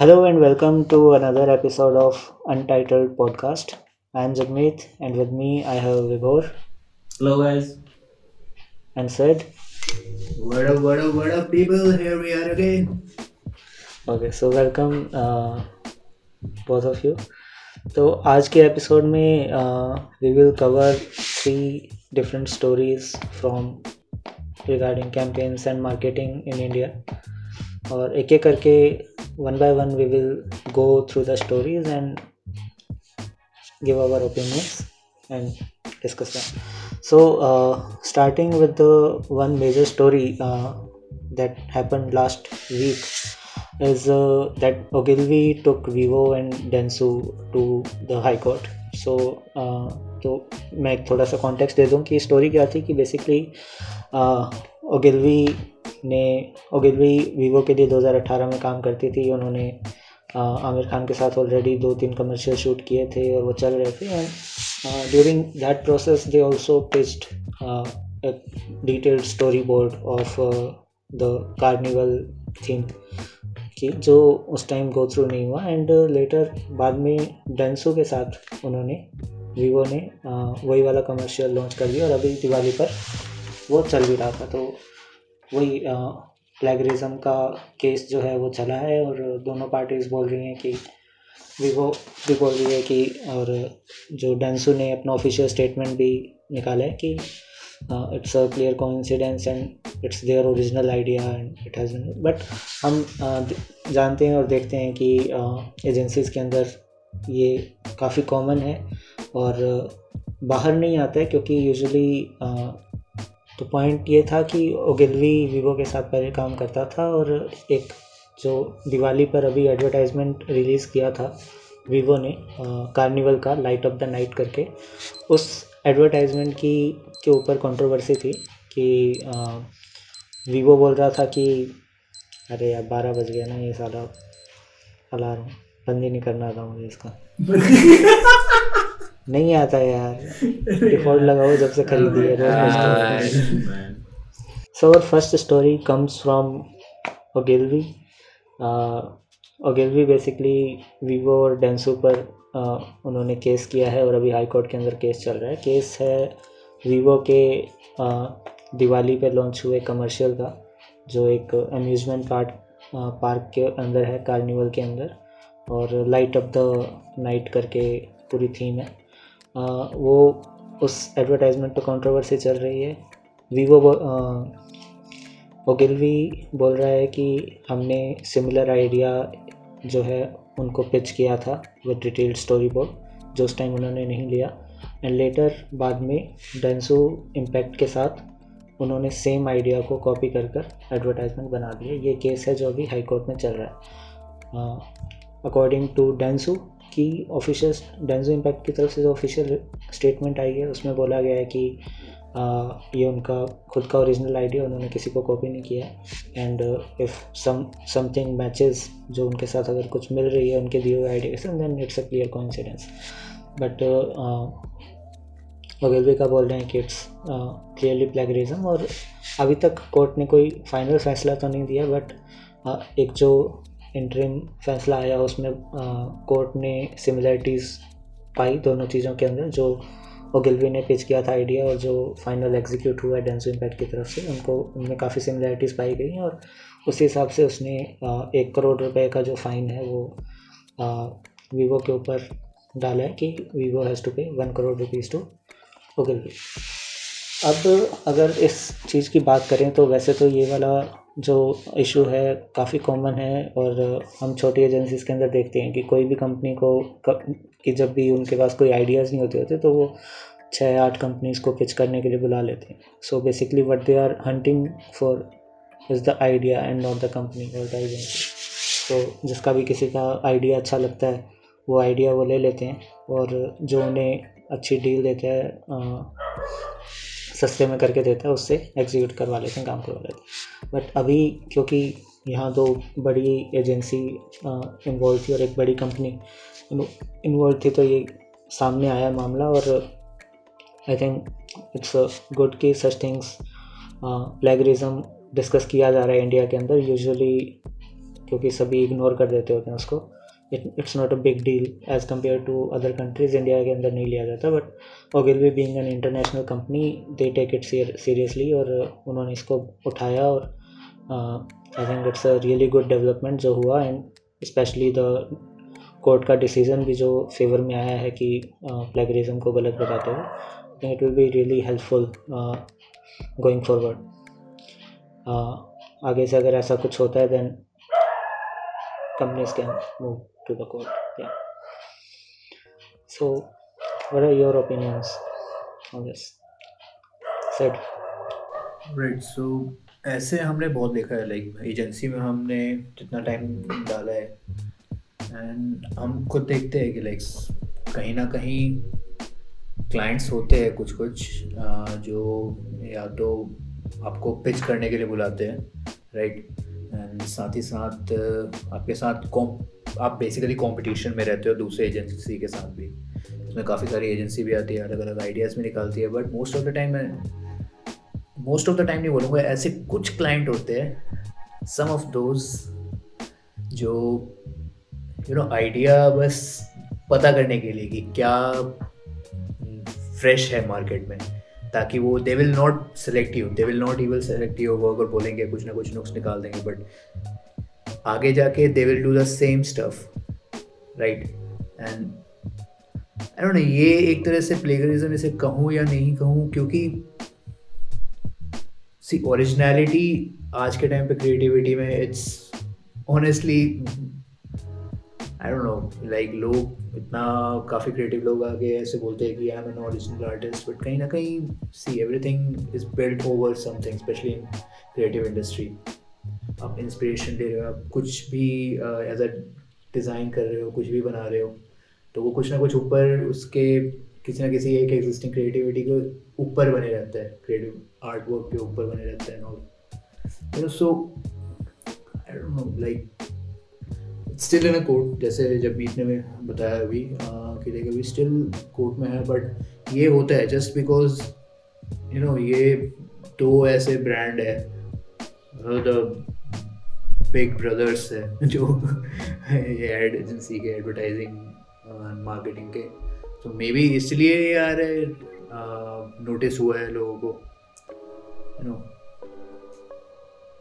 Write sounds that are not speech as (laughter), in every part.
Hello and welcome to another episode of Untitled Podcast. I am Jagmeet and with me I have Vibhor Hello guys. and Sid. What up, what up, what up people? Here we are again. Okay, so welcome uh, both of you. तो आज के episode में we will cover three different stories from regarding campaigns and marketing in India और एक एक करके one by one we will go through the stories and give our opinions and discuss so starting with one major story that happen last week is that Ogilvy took Vivo and Dentsu to the high court so तो मैं एक थोड़ा सा context दे दूँ कि story क्या थी कि बेसिकली ओगिलवी ने ओगिलवी वीवो के लिए 2018 में काम करती थी, उन्होंने आमिर खान के साथ ऑलरेडी दो तीन कमर्शियल शूट किए थे और वो चल रहे थे and during that process they also pitched detailed storyboard of the carnival theme कि, जो उस टाइम गो थ्रू नहीं हुआ एंड लेटर बाद में डेंसो के साथ उन्होंने वीवो ने वही वाला कमर्शियल लॉन्च कर दिया और अभी दिवाली पर वो चल भी रहा था तो वही प्लेगरिज्म का केस जो है वो चला है और दोनों पार्टीज़ बोल रही हैं कि वीवो भी बोल रही है कि और जो डेंसू ने अपना ऑफिशियल स्टेटमेंट भी निकाला है कि it's a clear coincidence and it's their original idea and it has but हम जानते हैं और देखते हैं कि एजेंसीज के अंदर ये काफ़ी कॉमन है और बाहर नहीं आता है क्योंकि यूजुअली तो पॉइंट ये था कि ओगिलवी वीवो के साथ पहले काम करता था और एक जो दिवाली पर अभी एडवर्टाइजमेंट रिलीज़ किया था वीवो ने कार्निवल का लाइट ऑफ़ द नाइट करके, उस एडवर्टाइजमेंट की, के ऊपर कंट्रोवर्सी थी कि वीवो बोल रहा था कि, अरे यार, बारह बज गया ना ये सारा अलार्म, बंद ही नहीं करना था मुझे इसका। (laughs) नहीं आता यार। डिफ़ॉल्ट लगाओ जब से खरीदी है रोज सो और first story comes from Ogilvy Ogilvy basically Vivo और डेंसू पर uh, उन्होंने केस किया है और अभी हाई कोर्ट के अंदर केस चल रहा है। केस है वीवो के uh, दिवाली पे लॉन्च हुए कमर्शियल का जो एक अम्यूज़मेंट पार्क पार्क के अंदर है कार्निवल के अंदर। और लाइट ऑफ़ द नाइट करके पूरी थीम है। वो उस एडवर्टाइजमेंट पर कंट्रोवर्सी चल रही है। वीवो ओगिलवी बोल रहा है कि हमने सिमिलर आइडिया जो है उनको पिच किया था विद डिटेल्ड स्टोरी बोर्ड जो उस टाइम उन्होंने नहीं लिया। एंड लेटर बाद में डेंसो इम्पैक्ट के साथ उन्होंने सेम आइडिया को कॉपी कर कर एडवर्टाइजमेंट बना दिया। ये केस है जो अभी हाई कोर्ट में चल रहा है। अकॉर्डिंग टू डेंसू की ऑफिशियल डेंजो इम्पैक्ट की तरफ़ से जो ऑफिशियल स्टेटमेंट आई है उसमें बोला गया है कि आ, ये उनका खुद का ओरिजिनल आइडिया उन्होंने किसी को कॉपी नहीं किया and if some something matches जो उनके साथ अगर कुछ मिल रही है उनके दिए हुए आइडिया के साथ then it's a clear coincidence but वगैरह का बोल रहे हैं कि इट्स क्लियरली प्लेगरिज्म और अभी तक कोर्ट ने कोई फाइनल फैसला तो नहीं दिया बट एक जो इंटरिम फैसला आया, उसमें कोर्ट ने सिमिलरिटीज़ पाई दोनों चीज़ों के अंदर, जो ओगिलवी ने पिच किया था आइडिया और जो फाइनल एग्जीक्यूट हुआ है डेंसो इम्पैक्ट की तरफ़ से, उनको, उनमें काफ़ी सिमिलरिटीज़ पाई गई और उसी हिसाब से उसने एक करोड़ रुपए का जो फ़ाइन है वो वीवो के ऊपर डाला है कि Vivo has to pay one crore rupees to Ogilvy अब अगर इस चीज़ की बात करें तो वैसे तो ये वाला जो इशू है, काफ़ी कॉमन है और हम छोटी एजेंसीज़ के अंदर देखते हैं कि कोई भी कंपनी को कि जब भी उनके पास कोई आइडियाज़ नहीं होते होते तो वो छः आठ कंपनीज़ को पिच करने के लिए बुला लेते हैं। So basically what they are hunting for is the idea and not the company और द एजेंसी तो जिसका भी किसी का आइडिया अच्छा लगता है, वो आइडिया वो ले लेते हैं और जो उन्हें अच्छी डील देता है सस्ते में करके देता है, उससे एग्जीक्यूट करवा लेते हैं, काम करवा लेते हैं। बट अभी क्योंकि यहाँ दो बड़ी एजेंसी इन्वॉल्व थी और एक बड़ी कंपनी इन्वॉल्व थी तो ये सामने आया मामला और आई थिंक इट्स गुड कि सच थिंग्स प्लेगरिज्म डिस्कस किया जा रहा है इंडिया के अंदर। यूजुअली क्योंकि सभी इग्नोर कर देते होते हैं उसको। It it's not a big deal as compare to other countries India के अंदर नहीं लिया जाता but Ogilvy being an international company they take it seriously और उन्होंने इसको उठाया और I think it's a really good development जो हुआ एंड स्पेशली द कोर्ट का डिसीज़न भी जो फेवर में आया है कि प्लेगरिज्म को गलत बताते हुए it will be really helpful going forward आगे से अगर ऐसा कुछ होता है then companies can move to the court, yeah. So, what are your opinions on this? Said. So ऐसे हमने बहुत देखा है लाइक एजेंसी में हमने जितना टाइम डाला है। एंड हम खुद देखते हैं कि लाइक कहीं ना कहीं क्लाइंट्स होते हैं कुछ कुछ जो या तो आपको पिच करने के लिए बुलाते हैं राइट एंड साथ ही साथ, आपके साथ कॉम आप बेसिकली कंपटीशन में रहते हो दूसरे एजेंसी के साथ भी। उसमें काफ़ी सारी एजेंसी भी आती है अलग अलग आइडियाज़ भी निकालती है but most of the time most of the time नहीं बोलूँगा, ऐसे कुछ क्लाइंट होते हैं सम ऑफ़ दोज जो यू नो आइडिया बस पता करने के लिए कि क्या फ्रेश है मार्केट में, ताकि वो they will not select you they will not even select you अगर बोलेंगे कुछ ना कुछ नुक्स निकाल देंगे बट आगे जाके they will do the same stuff right and I don't know ये एक तरह से प्लेगरिज्म इसे कहूँ या नहीं कहूँ, क्योंकि सी ओरिजिनलिटी आज के टाइम पे क्रिएटिविटी में it's honestly I don't know like लोग इतना काफ़ी क्रिएटिव लोग आगे ऐसे बोलते हैं कि I am an original artist but कहीं ना कहीं see everything is built over something specially in creative industry आप इंस्पिरेशन ले रहे हो, आप कुछ भी एज अ डिज़ाइन कर रहे हो, कुछ भी बना रहे हो तो वो कुछ ना कुछ ऊपर उसके किसी ना किसी एक एग्जिस्टिंग क्रिएटिविटी के ऊपर बने रहता है क्रिएटिव आर्ट वर्क के ऊपर बने रहता है और so I don't know like still in a court जैसे जब मीत ने बताया अभी कि देख अभी स्टिल कोर्ट में है बट ये होता है जस्ट बिकॉज़ यू नो ये दो ऐसे ब्रांड है द बिग ब्रदर्स है, जो ये एड एजेंसी के एडवर्टाइजिंग मार्केटिंग के। तो मे बी इसलिए यार नोटिस हुआ है लोगों को। यू नो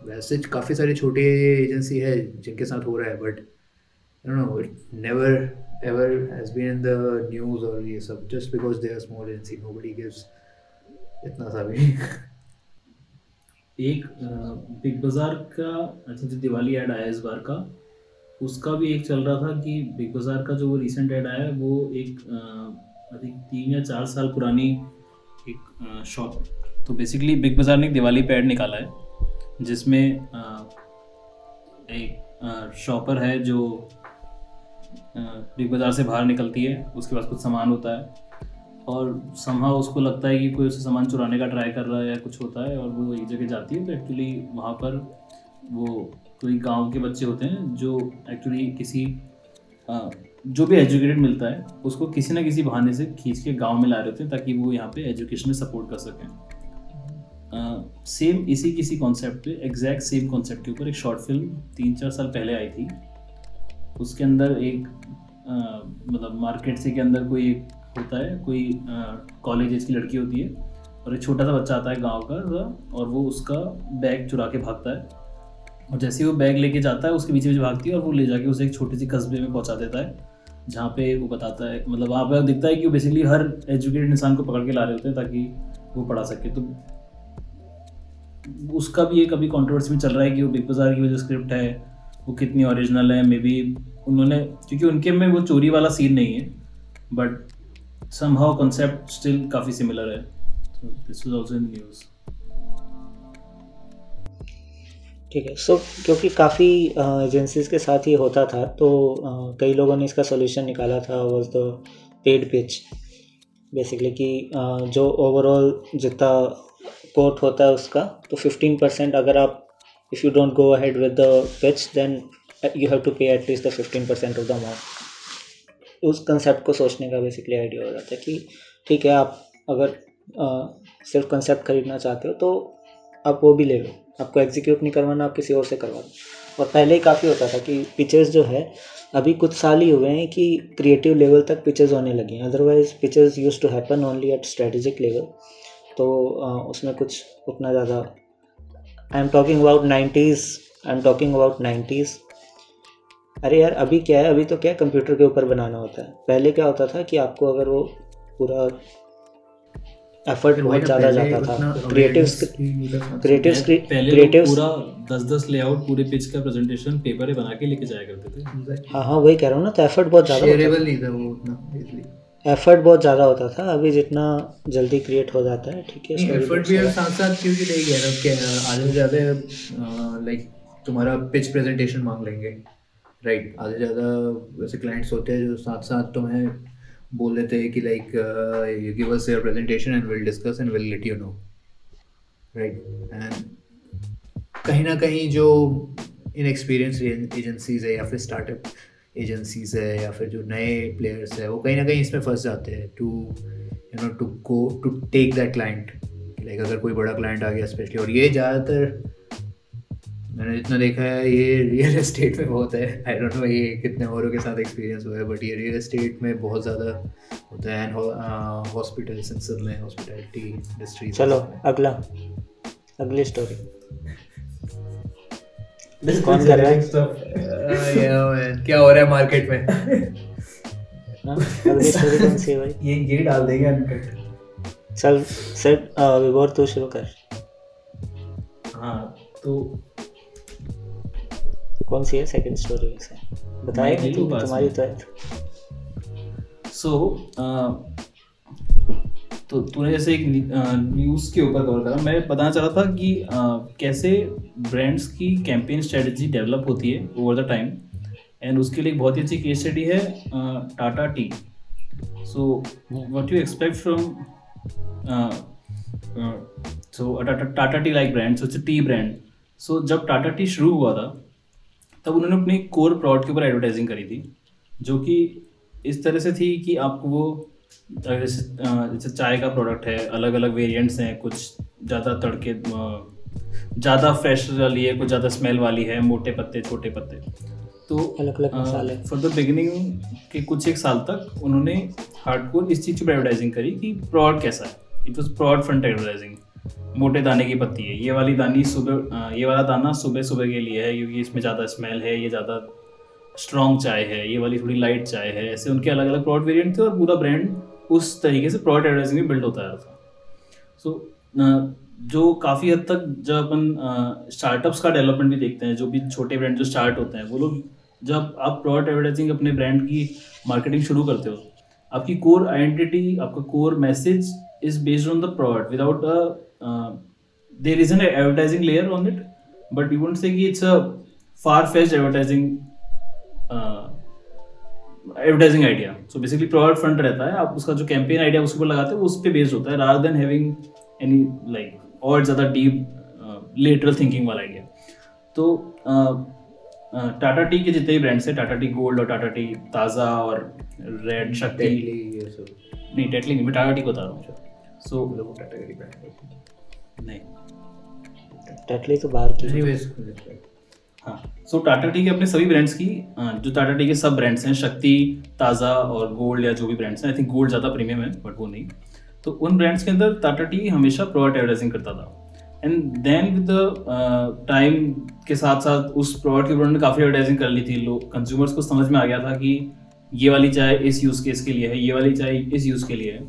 वैसे काफ़ी सारी छोटी एजेंसी है जिनके साथ हो रहा है but you know it never ever has been in the news और ये सब just because they are small agency nobody gives इतना सा भी। एक बिग बाज़ार का थिंक जो दिवाली ऐड आया इस बार का उसका भी एक चल रहा था कि बिग बाज़ार का जो वो रिसेंट एड आया है वो एक अधिक तीन या चार साल पुरानी एक शॉप तो बेसिकली बिग बाज़ार ने एक दिवाली पे ऐड निकाला है, जिसमें एक शॉपर है जो बिग बाज़ार से बाहर निकलती है, उसके पास कुछ सामान होता है, और समहा उसको लगता है कि कोई उसे सामान चुराने का ट्राई कर रहा है या कुछ होता है, और वो एक जगह जाती है तो एक्चुअली वहाँ पर वो कोई गाँव के बच्चे होते हैं जो एक्चुअली किसी आ, जो भी एजुकेटेड मिलता है उसको किसी ना किसी बहाने से खींच के गाँव में ला रहे होते हैं ताकि वो यहाँ पे एजुकेशन में सपोर्ट कर सकें। सेम इसी किसी कॉन्सेप्ट पे एग्जैक्ट सेम कॉन्सेप्ट के ऊपर एक शॉर्ट फ़िल्म तीन चार साल पहले आई थी। उसके अंदर एक मतलब मार्केट से के अंदर कोई होता है कोई कॉलेज एज की लड़की होती है और एक छोटा सा बच्चा आता है गाँव का और वो उसका बैग चुरा के भागता है। और जैसे ही वो बैग लेके जाता है, उसके पीछे पीछे भागती है और वो ले जाके उसे एक छोटे से कस्बे में पहुँचा देता है, जहाँ पे वो बताता है मतलब वहाँ पर दिखता है कि वो बेसिकली हर एजुकेटेड इंसान को पकड़ के ला रहे होते हैं ताकि वो पढ़ा सके। तो उसका भी एक अभी कॉन्ट्रोवर्सी में चल रहा है कि वो बिग बाज़ार की जो स्क्रिप्ट है, वो कितनी ओरिजिनल है मे बी उन्होंने, क्योंकि उनके में वो चोरी वाला सीन नहीं है बट somehow concept still काफ़ी सिमिलर है। So, this was also in ठीक है। सो so, क्योंकि काफ़ी एजेंसीज के साथ ही होता था तो कई लोगों ने इसका सोल्यूशन निकाला था was the paid pitch basically कि जो ओवरऑल जितना कोर्ट होता है उसका तो 15 परसेंट अगर आप if you don't go ahead with the pitch then you have to pay at least the 15 percent of the amount उस कंसेप्ट को सोचने का बेसिकली आइडिया हो जाता है कि ठीक है आप अगर आ, सिर्फ़ कंसेप्ट खरीदना चाहते हो तो आप वो भी ले लो। आपको एग्जीक्यूट नहीं करवाना, आप किसी और से करवा दो। और पहले ही काफ़ी होता था कि पिक्चर्स जो है, अभी कुछ साल ही हुए हैं कि क्रिएटिव लेवल तक पिक्चर्स होने लगी हैं। Otherwise pictures use to happen only at strategic level तो उसमें कुछ उतना ज़्यादा I am talking about nineties I am talking about nineties अरे यार, अभी क्या है? अभी तो क्या कंप्यूटर के ऊपर बनाना होता है। पहले क्या होता था कि आपको अगर वो पूरा एफर्ट बहुत ज़्यादा जाता था। क्रिएटिव क्रिएटिव क्रिएटिव पूरा दस दस लेआउट पूरे पिच का प्रेजेंटेशन पेपर पे बना के लेके जाया करते थे। हाँ हाँ वही कह रहा हूँ ना तो एफर्ट बहुत ज़्यादा शेयरेबल नहीं था वो उतना एफर्ट बहुत ज़्यादा होता था अभी जितना जल्दी क्रिएट हो जाता है ठीक है एफर्ट भी साथ साथ क्योंकि नहीं कह रहा क्या आधे से ज़्यादा लाइक तुम्हारा पिच प्रेजेंटेशन मांग लेंगे राइट आधे ज़्यादा वैसे क्लाइंट्स होते हैं जो साथ साथ तुम्हें बोल देते हैं कि like you give us your presentation and will discuss and will let you know right and कहीं ना कहीं जो इन एक्सपीरियंस एजेंसीज है या फिर स्टार्टअप एजेंसीज है या फिर जो नए प्लेयर्स है, वो कहीं ना कहीं इसमें फंस जाते हैं to you know to go to take that client like अगर कोई बड़ा क्लाइंट आ गया स्पेशली और ये ज़्यादातर मैंने जितना देखा है ये रियल एस्टेट में बहुत है। आई डोंट नो ये कितने औरों के साथ एक्सपीरियंस हुआ है बट ये रियल एस्टेट में बहुत ज़्यादा होता है। एंड हॉस्पिटल सेंसर में हॉस्पिटैलिटी इंडस्ट्री चलो अगला। अगली स्टोरी कौन कर रहा है? (laughs) क्या हो रहा है मार्केट में? हाँ, अगली स्टोरी कौन सी है भाई? ये ये डाल देंगे अनकट चल सेट विभोर तू शुरू कर। हाँ तो कौन सी है सेकंड स्टोरी वैसे बताएगा मैं तू तुम्हारी तो है। सो तो तूने जैसे एक न्यूज़ के ऊपर कवर करा। मैं बताना चाह रहा था कि अ, कैसे ब्रांड्स की कैंपेन स्ट्रेटजी डेवलप होती है ओवर द टाइम एंड उसके लिए एक बहुत ही अच्छी केस स्टडी है Tata tea so what you expect from so Tata tea like brand so it's tea brand so जब टाटा टी शुरू हुआ था तब उन्होंने अपनी कोर प्रोडक्ट के ऊपर एडवर्टाइजिंग करी थी जो कि इस तरह से थी कि आपको वो जैसे जैसे चाय का प्रोडक्ट है अलग अलग वेरिएंट्स हैं कुछ ज़्यादा तड़के ज़्यादा फ्रेश वाली है कुछ ज़्यादा स्मेल वाली है मोटे पत्ते छोटे पत्ते। तो अलग-अलग मसाले। फॉर द बिगिनिंग के कुछ एक साल तक उन्होंने हार्डकोर इस चीज़ पर एडवर्टाइजिंग करी कि प्रोडक्ट कैसा है। It was product front advertising मोटे दाने की पत्ती है। ये वाली दानी सुबह ये वाला दाना सुबह सुबह के लिए है क्योंकि इसमें ज़्यादा स्मेल है ये ज़्यादा स्ट्रॉन्ग चाय है ये वाली थोड़ी लाइट चाय है। ऐसे उनके अलग अलग प्रोडक्ट वेरिएंट थे और पूरा ब्रांड उस तरीके से प्रोडक्ट एडवर्टाइजिंग में बिल्ड होता रहा था। सो so, जो काफ़ी हद तक जब अपन स्टार्टअप्स का डेवलपमेंट भी देखते हैं जो भी छोटे ब्रांड जो स्टार्ट होते हैं वो लोग जब आप प्रोडक्ट एडवर्टाइजिंग अपने ब्रांड की मार्केटिंग शुरू करते हो आपकी कोर आइडेंटिटी आपका core message is based on the product without there is an advertising layer on it but you won't say कि it's a far fest advertising advertising idea so basically product front रहता है आप उसका जो campaign idea उसके ऊपर लगाते हैं वो उस पर बेस्ड होता है rather than having any like और ज़्यादा डीप लेटरल थिंकिंग वाला आइडिया तो टाटा टी के जितने भी ब्रांड्स हैं टाटा टी गोल्ड और टाटा टी ताज़ा और रेड शक्ति नहीं टेटली नहीं मैं टाटा टी को बता रहा हूँ। सो लोग कैटेगरी ब्रांड नहीं। टेटली तो बाहर की एनीवेज हाँ। सो टाटा टी के अपने सभी ब्रांड्स की जो टाटा टी के सब ब्रांड्स हैं शक्ति ताज़ा और गोल्ड या जो भी ब्रांड्स हैं आई थिंक गोल्ड ज़्यादा प्रीमियम है बट वो नहीं। तो उन ब्रांड्स के अंदर टाटा टी हमेशा प्रोडक्ट एडवर्टाइजिंग करता था। And then with the time के साथ साथ उस प्रोडक्ट के उन्होंने काफ़ी एडवर्टाइजिंग कर ली थी। लोग कंज्यूमर्स को समझ में आ गया था कि ये वाली चाय इस यूज़ केस के लिए है ये वाली चाय इस यूज़ के लिए है।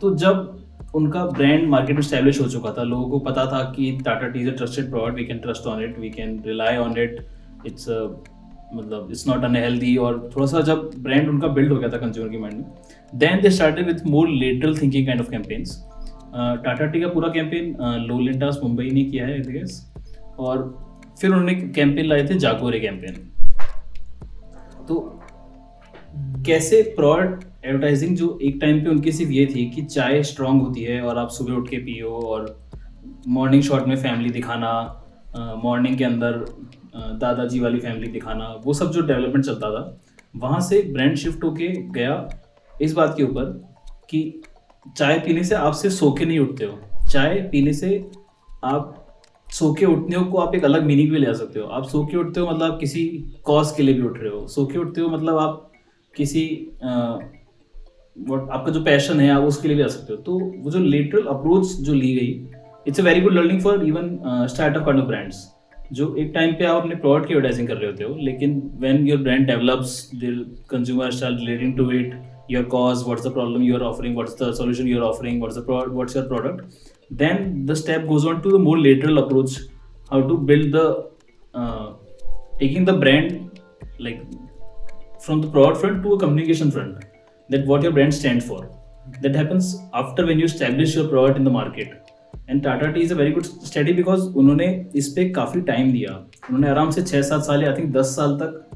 तो जब उनका ब्रांड मार्केट में स्टैब्लिश हो चुका था। लोगों को पता था कि Tata tea is a trusted product we can trust on it we can rely on it it's मतलब इट्स नॉट अनहेल्दी और थोड़ा सा जब ब्रांड उनका बिल्ड हो गया था कंज्यूमर के माइंड में then they started with more lateral thinking kind of campaigns Tata tea का पूरा कैंपेन लो लिंटास मुंबई ने किया है आई और फिर उन्होंने कैंपेन लाए थे जाकोरे कैंपेन तो कैसे प्रोडक्ट एडवर्टाइजिंग जो एक टाइम पे उनकी सिर्फ़ ये थी कि चाय स्ट्रांग होती है और आप सुबह उठ के पियो और मॉर्निंग शॉट में फैमिली दिखाना मॉर्निंग के अंदर दादाजी वाली फैमिली दिखाना, वो सब जो डेवलपमेंट चलता था, वहाँ से ब्रांड शिफ्ट होके गया इस बात के ऊपर कि चाय पीने से आप सिर्फ़ सो के नहीं उठते हो। चाय पीने से आप सो के उठने को आप एक अलग मीनिंग भी ले आ सकते हो। आप सो के उठते हो मतलब आप किसी कॉज के लिए भी उठ रहे हो। सो के उठते हो मतलब आप किसी वॉट आपका जो पैशन है आप उसके लिए भी आ सकते हो। तो वो जो लेटरल अप्रोच जो ली गई it's a very good learning for even startup kind brands जो एक टाइम पे आप अपने प्रोडक्ट की एडवर्टाइजिंग कर रहे होते हो लेकिन when your brand develops their consumer start relating to it your cause what's the problem you are offering what's the solution you are offering what's the what's your product then the step goes to the more lateral approach how to build the uh, taking the brand like from the product front to a communication front. That what your brand stands for. That happens after when you establish your product in the market. And Tata tea is a very good study because उन्होंने इस पर काफ़ी time दिया। उन्होंने आराम से छः सात साल या आई थिंक दस साल तक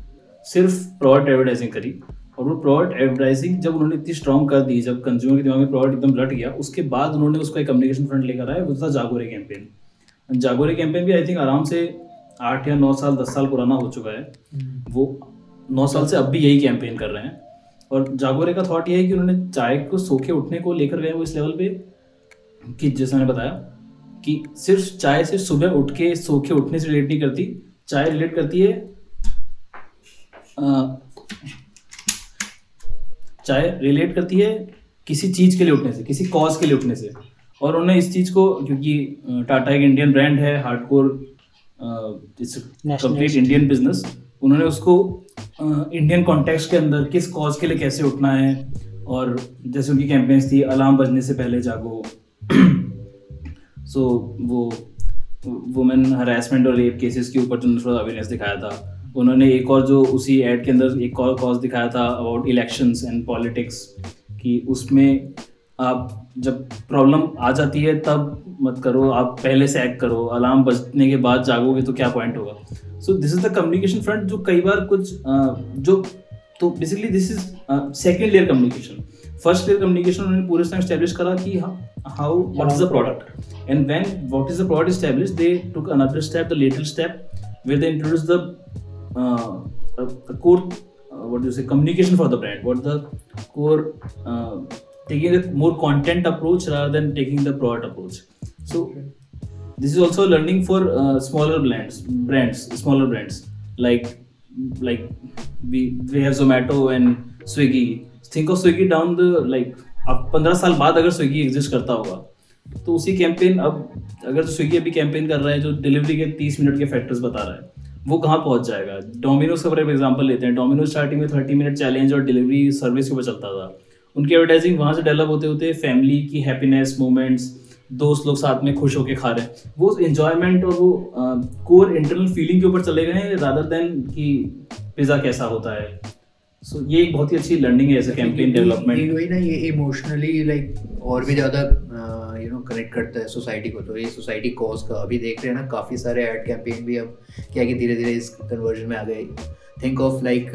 सिर्फ़ प्रोडक्ट एडवर्टाइजिंग करी। और वो प्रोडक्ट एडवर्टाइजिंग जब उन्होंने इतनी स्ट्रॉन्ग कर दी जब कंज्यूमर के दिमाग में प्रोडक्ट एकदम लट गया उसके बाद उन्होंने उसका एक कम्युनिकेशन फ्रंट लेकर आया वो था जागोरे कैंपेन जागोरे कैंपेन भी आई थिंक आराम से आठ या नौ साल दस साल पुराना हो चुका है। हम्म। वो नौ साल से अब भी यही कैंपेन कर रहे हैं। और जागोरे का थॉट ये है कि उन्होंने चाय को सोखे उठने को लेकर गए वो इस लेवल पे कि जैसे मैंने बताया कि सिर्फ़ चाय से सुबह उठ के सोखे उठने से रिलेट नहीं करती चाय रिलेट करती है चाय रिलेट करती है किसी चीज़ के लिए उठने से किसी कॉज के लिए उठने से। और उन्होंने इस चीज़ को क्योंकि टाटा एक इंडियन ब्रांड है हार्डकोर कंप्लीट इंडियन बिज़नेस उन्होंने उसको इंडियन कॉन्टेक्स्ट के अंदर किस कॉज के लिए कैसे उठना है और जैसे उनकी कैंपेन्स थी अलार्म बजने से पहले जागो। सो (clears throat) so, वो वुमेन हरासमेंट और रेप केसेस के ऊपर जो थोड़ा अवेयरनेस दिखाया था। उन्होंने एक और जो उसी एड के अंदर एक और कॉज दिखाया था अबाउट इलेक्शंस एंड पॉलिटिक्स कि उसमें आप जब प्रॉब्लम आ जाती है, तब मत करो, आप पहले से एक्ट करो। अलार्म बजने के बाद जागोगे तो क्या पॉइंट होगा? So this is the communication front जो कई बार कुछ जो तो basically this is second layer communication first layer communication उन्होंने पूरे समय स्टैब्लिश करा कि how what is the product and when what is the product establish they took another step the latter step with introduce the core what you say communication for the brand what the core taking a more content approach rather than taking the product approach so this is also learning for uh, smaller brands brands smaller brands like like we we have zomato and swiggy think of swiggy down the like अब पंद्रह साल बाद अगर Swiggy exist करता होगा तो उसी campaign अब अगर जो स्विगी अभी कैंपेन कर रहा है जो डिलीवरी के तीस मिनट के फैक्टर्स बता रहा है वो कहाँ पहुँच जाएगा डोमिनोज का फॉर एग्ज़ाम्पल लेते हैं डोमिनोज स्टार्टिंग में थर्टी मिनट चैलेंज और डिलीवरी सर्विस के ऊपर चलता था उनकी एडवर्टाइजिंग वहाँ से डेवलप होते होते फैमिली की हैप्पीनेस मोमेंट्स दोस्त लोग साथ में खुश होकर खा रहे हैं। वो इन्जॉयमेंट और वो कोर इंटरनल फीलिंग के ऊपर चले गए हैं रादर देन कि पिज़्ज़ा कैसा होता है। सो so, ये एक बहुत ही अच्छी लर्निंग है एज अ कैंपेन डेवलपमेंट वही ना ये इमोशनली लाइक और भी ज़्यादा यू नो कनेक्ट करता है सोसाइटी को। तो ये सोसाइटी कॉज का अभी देख रहे हैं ना काफ़ी सारे एड कैंपेन भी अब क्या कि धीरे धीरे इस कन्वर्जन में आ गए। Think of like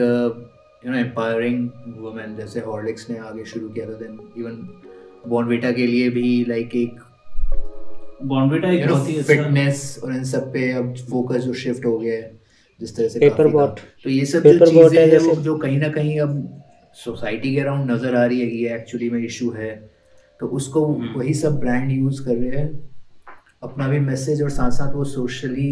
you know empowering women जैसे हॉर्लिक्स ने आगे शुरू किया था देन इवन बॉर्नविटा के लिए भी लाइक एक बॉर्नविटा एक बहुत ही फिटनेस और इन सब पे अब फोकस जो शिफ्ट हो गया है जिस तरह से पेपर बॉट तो ये सब पेपर जो चीज़ें हैं वो जो कहीं ना कहीं अब सोसाइटी के अराउंड नज़र आ रही है ये एक्चुअली में इशू है तो उसको हम्म। वही सब ब्रांड यूज़ कर रहे हैं अपना भी मैसेज और साथ साथ वो socially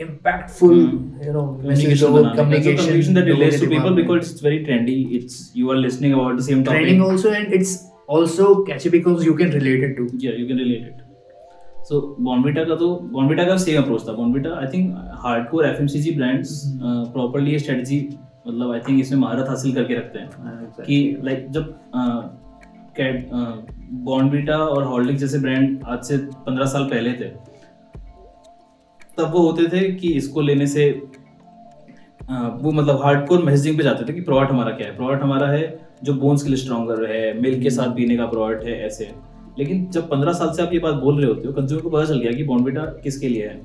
impactful mm. you know communication communication, communication that relates to people because it's very trendy it's you are listening about the same topic trending also and it's also catchy because you can relate it to yeah you can relate it so Bournvita का तो Bournvita का same approach था Bournvita I think hardcore F M C G brands properly ये strategy मतलब I think इसमें महारत हासिल करके रखते हैं हाँ, कि लाइक जब कैट बॉन्विटा और हॉल्डिंग जैसे ब्रांड आज से पंद्रह साल पहले थे तब वो होते थे कि इसको लेने से आ, वो मतलब हार्डकोर मैसेजिंग पे जाते थे कि प्रोडक्ट हमारा क्या है? प्रोडक्ट हमारा है जो बोन्स के लिए स्ट्रॉन्गर है मिल्क के साथ पीने का प्रोडक्ट है ऐसे। लेकिन जब पंद्रह साल से आप ये बात बोल रहे होते हो कंज्यूमर को पता चल गया कि बॉन्डविटा किसके लिए है।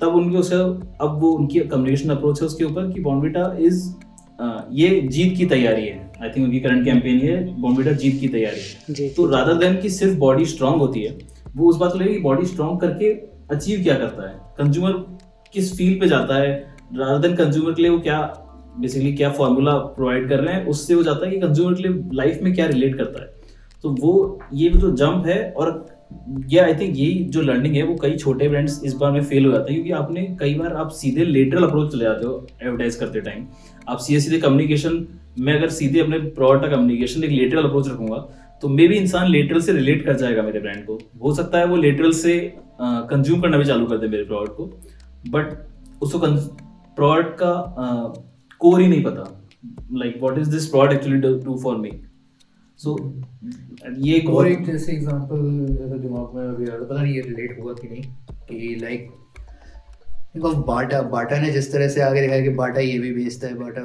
तब उनके उसे अब वो उनकी कम्युनिकेशन अप्रोच है उसके ऊपर कि बॉन्डविटा इज़ ये जीत की तैयारी है। आई थिंक उनकी करंट कैंपेन है बॉन्डविटा जीत की तैयारी है। तो रादर देन की सिर्फ़ बॉडी स्ट्रांग होती है वो उस बात को लेकर बॉडी स्ट्रांग करके अचीव क्या करता है? कंज्यूमर किस फ़ील्ड पे जाता है? रादर देन कंज्यूमर के लिए वो क्या बेसिकली क्या फॉर्मूला प्रोवाइड कर रहे हैं, उससे हो जाता है कि कंज्यूमर के लिए लाइफ में क्या रिलेट करता है। तो वो, ये जो जंप है और ये आई थिंक यही जो लर्निंग है, वो कई छोटे ब्रांड्स इस बार में फेल हो जाते हैं क्योंकि आपने कई बार आप सीधे लेटरल अप्रोच चले जाते हो एडवर्टाइज करते टाइम आप सीधे सीधे कम्युनिकेशन में अगर सीधे अपने प्रोडक्ट का कम्युनिकेशन एक लेटरल अप्रोच रखूँगा तो मे भी इंसान लेटरल से रिलेट कर जाएगा मेरे ब्रांड को। हो सकता है वो लेटरल से कंज्यूम करना भी चालू कर दे मेरे प्रोडक्ट को। बट उसको प्रोडक्ट का कोर ही नहीं पता। Like what is this product actually do for me so ये एक और एक जैसे एग्जांपल दिमाग में अभी आ रहा पता नहीं ये रिलेट हुआ कि नहीं कि लाइक बाटा बाटा ने जिस तरह से आगे दिखाया कि बाटा ये भी बेचता है बाटा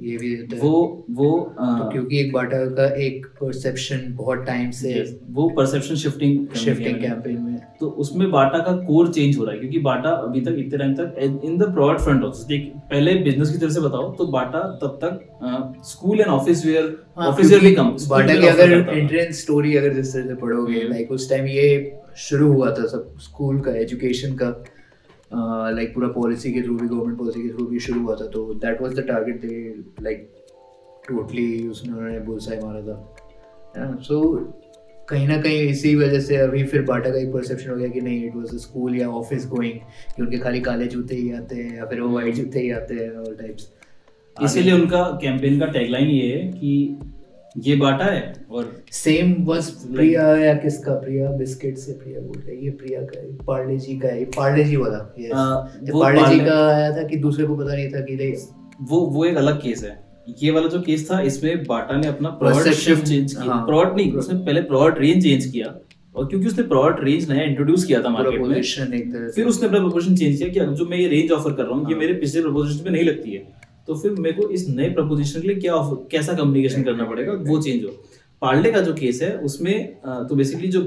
ये भी है। वो वो तो क्योंकि एक बाटा का एक परसेप्शन बहुत टाइम से वो परसेप्शन शिफ्टिंग शिफ्टिंग कैंपेन में तो उसमें बाटा का कोर चेंज हो रहा है क्योंकि बाटा अभी तक इतने टाइम तक in the product front office देख पहले बिज़नेस की तरफ़ से बताओ तो बाटा तब तक school and office wear office wear भी कम बाटा की अगर एंट्रेंस स्टोरी अगर जिस तरह से पढ़ोगे हम्म। लाइक उस टाइम ये शुरू हुआ था सब स्कूल का एजुकेशन का। लाइक पूरा पॉलिसी के थ्रू भी गवर्नमेंट पॉलिसी के थ्रू भी शुरू हुआ था तो that was the target they like totally उसमें उन्होंने बुलसाई मारा था। सो कहीं ना कहीं इसी वजह से अभी फिर बाटा का एक परसेप्शन हो गया कि नहीं इट वाज स्कूल या ऑफ़िस गोइंग कि उनके खाली काले जूते ही आते हैं या फिर वो वाइट जूते ही आते हैं ऑल टाइप्स इसीलिए उनका कैंपेन का टैगलाइन ये है कि ये बाटा है और सेम बस प्रिया या किसका? प्रिया बिस्किट से प्रिया बोल रही है। ये प्रिया का है पार्ले जी का है। पार्ले जी वाला. आ, वो पार्ले जी का आया था कि दूसरे को पता नहीं था कि वो वो एक अलग केस है। ये वाला जो केस था इसमें बाटा ने अपना प्रोडक्ट शिफ्ट चेंज किया। हाँ। प्रोडक्ट नहीं उसने पहले प्रोडक्ट रेंज चेंज किया। और क्योंकि उसने प्रोडक्ट रेंज नया इंट्रोड्यूस किया था मार्केट में फिर उसने अपना प्रपोजिशन चेंज किया कि जो मैं ये रेंज ऑफ़र कर रहा हूँ ये हाँ। मेरे पिछले प्रपोजिशन में नहीं लगती है। तो फिर मेरे को इस नए प्रपोजिशन के लिए क्या कैसा कम्युनिकेशन करना पड़ेगा? वो चेंज हो। पार्ले का जो केस है उसमें तो बेसिकली जो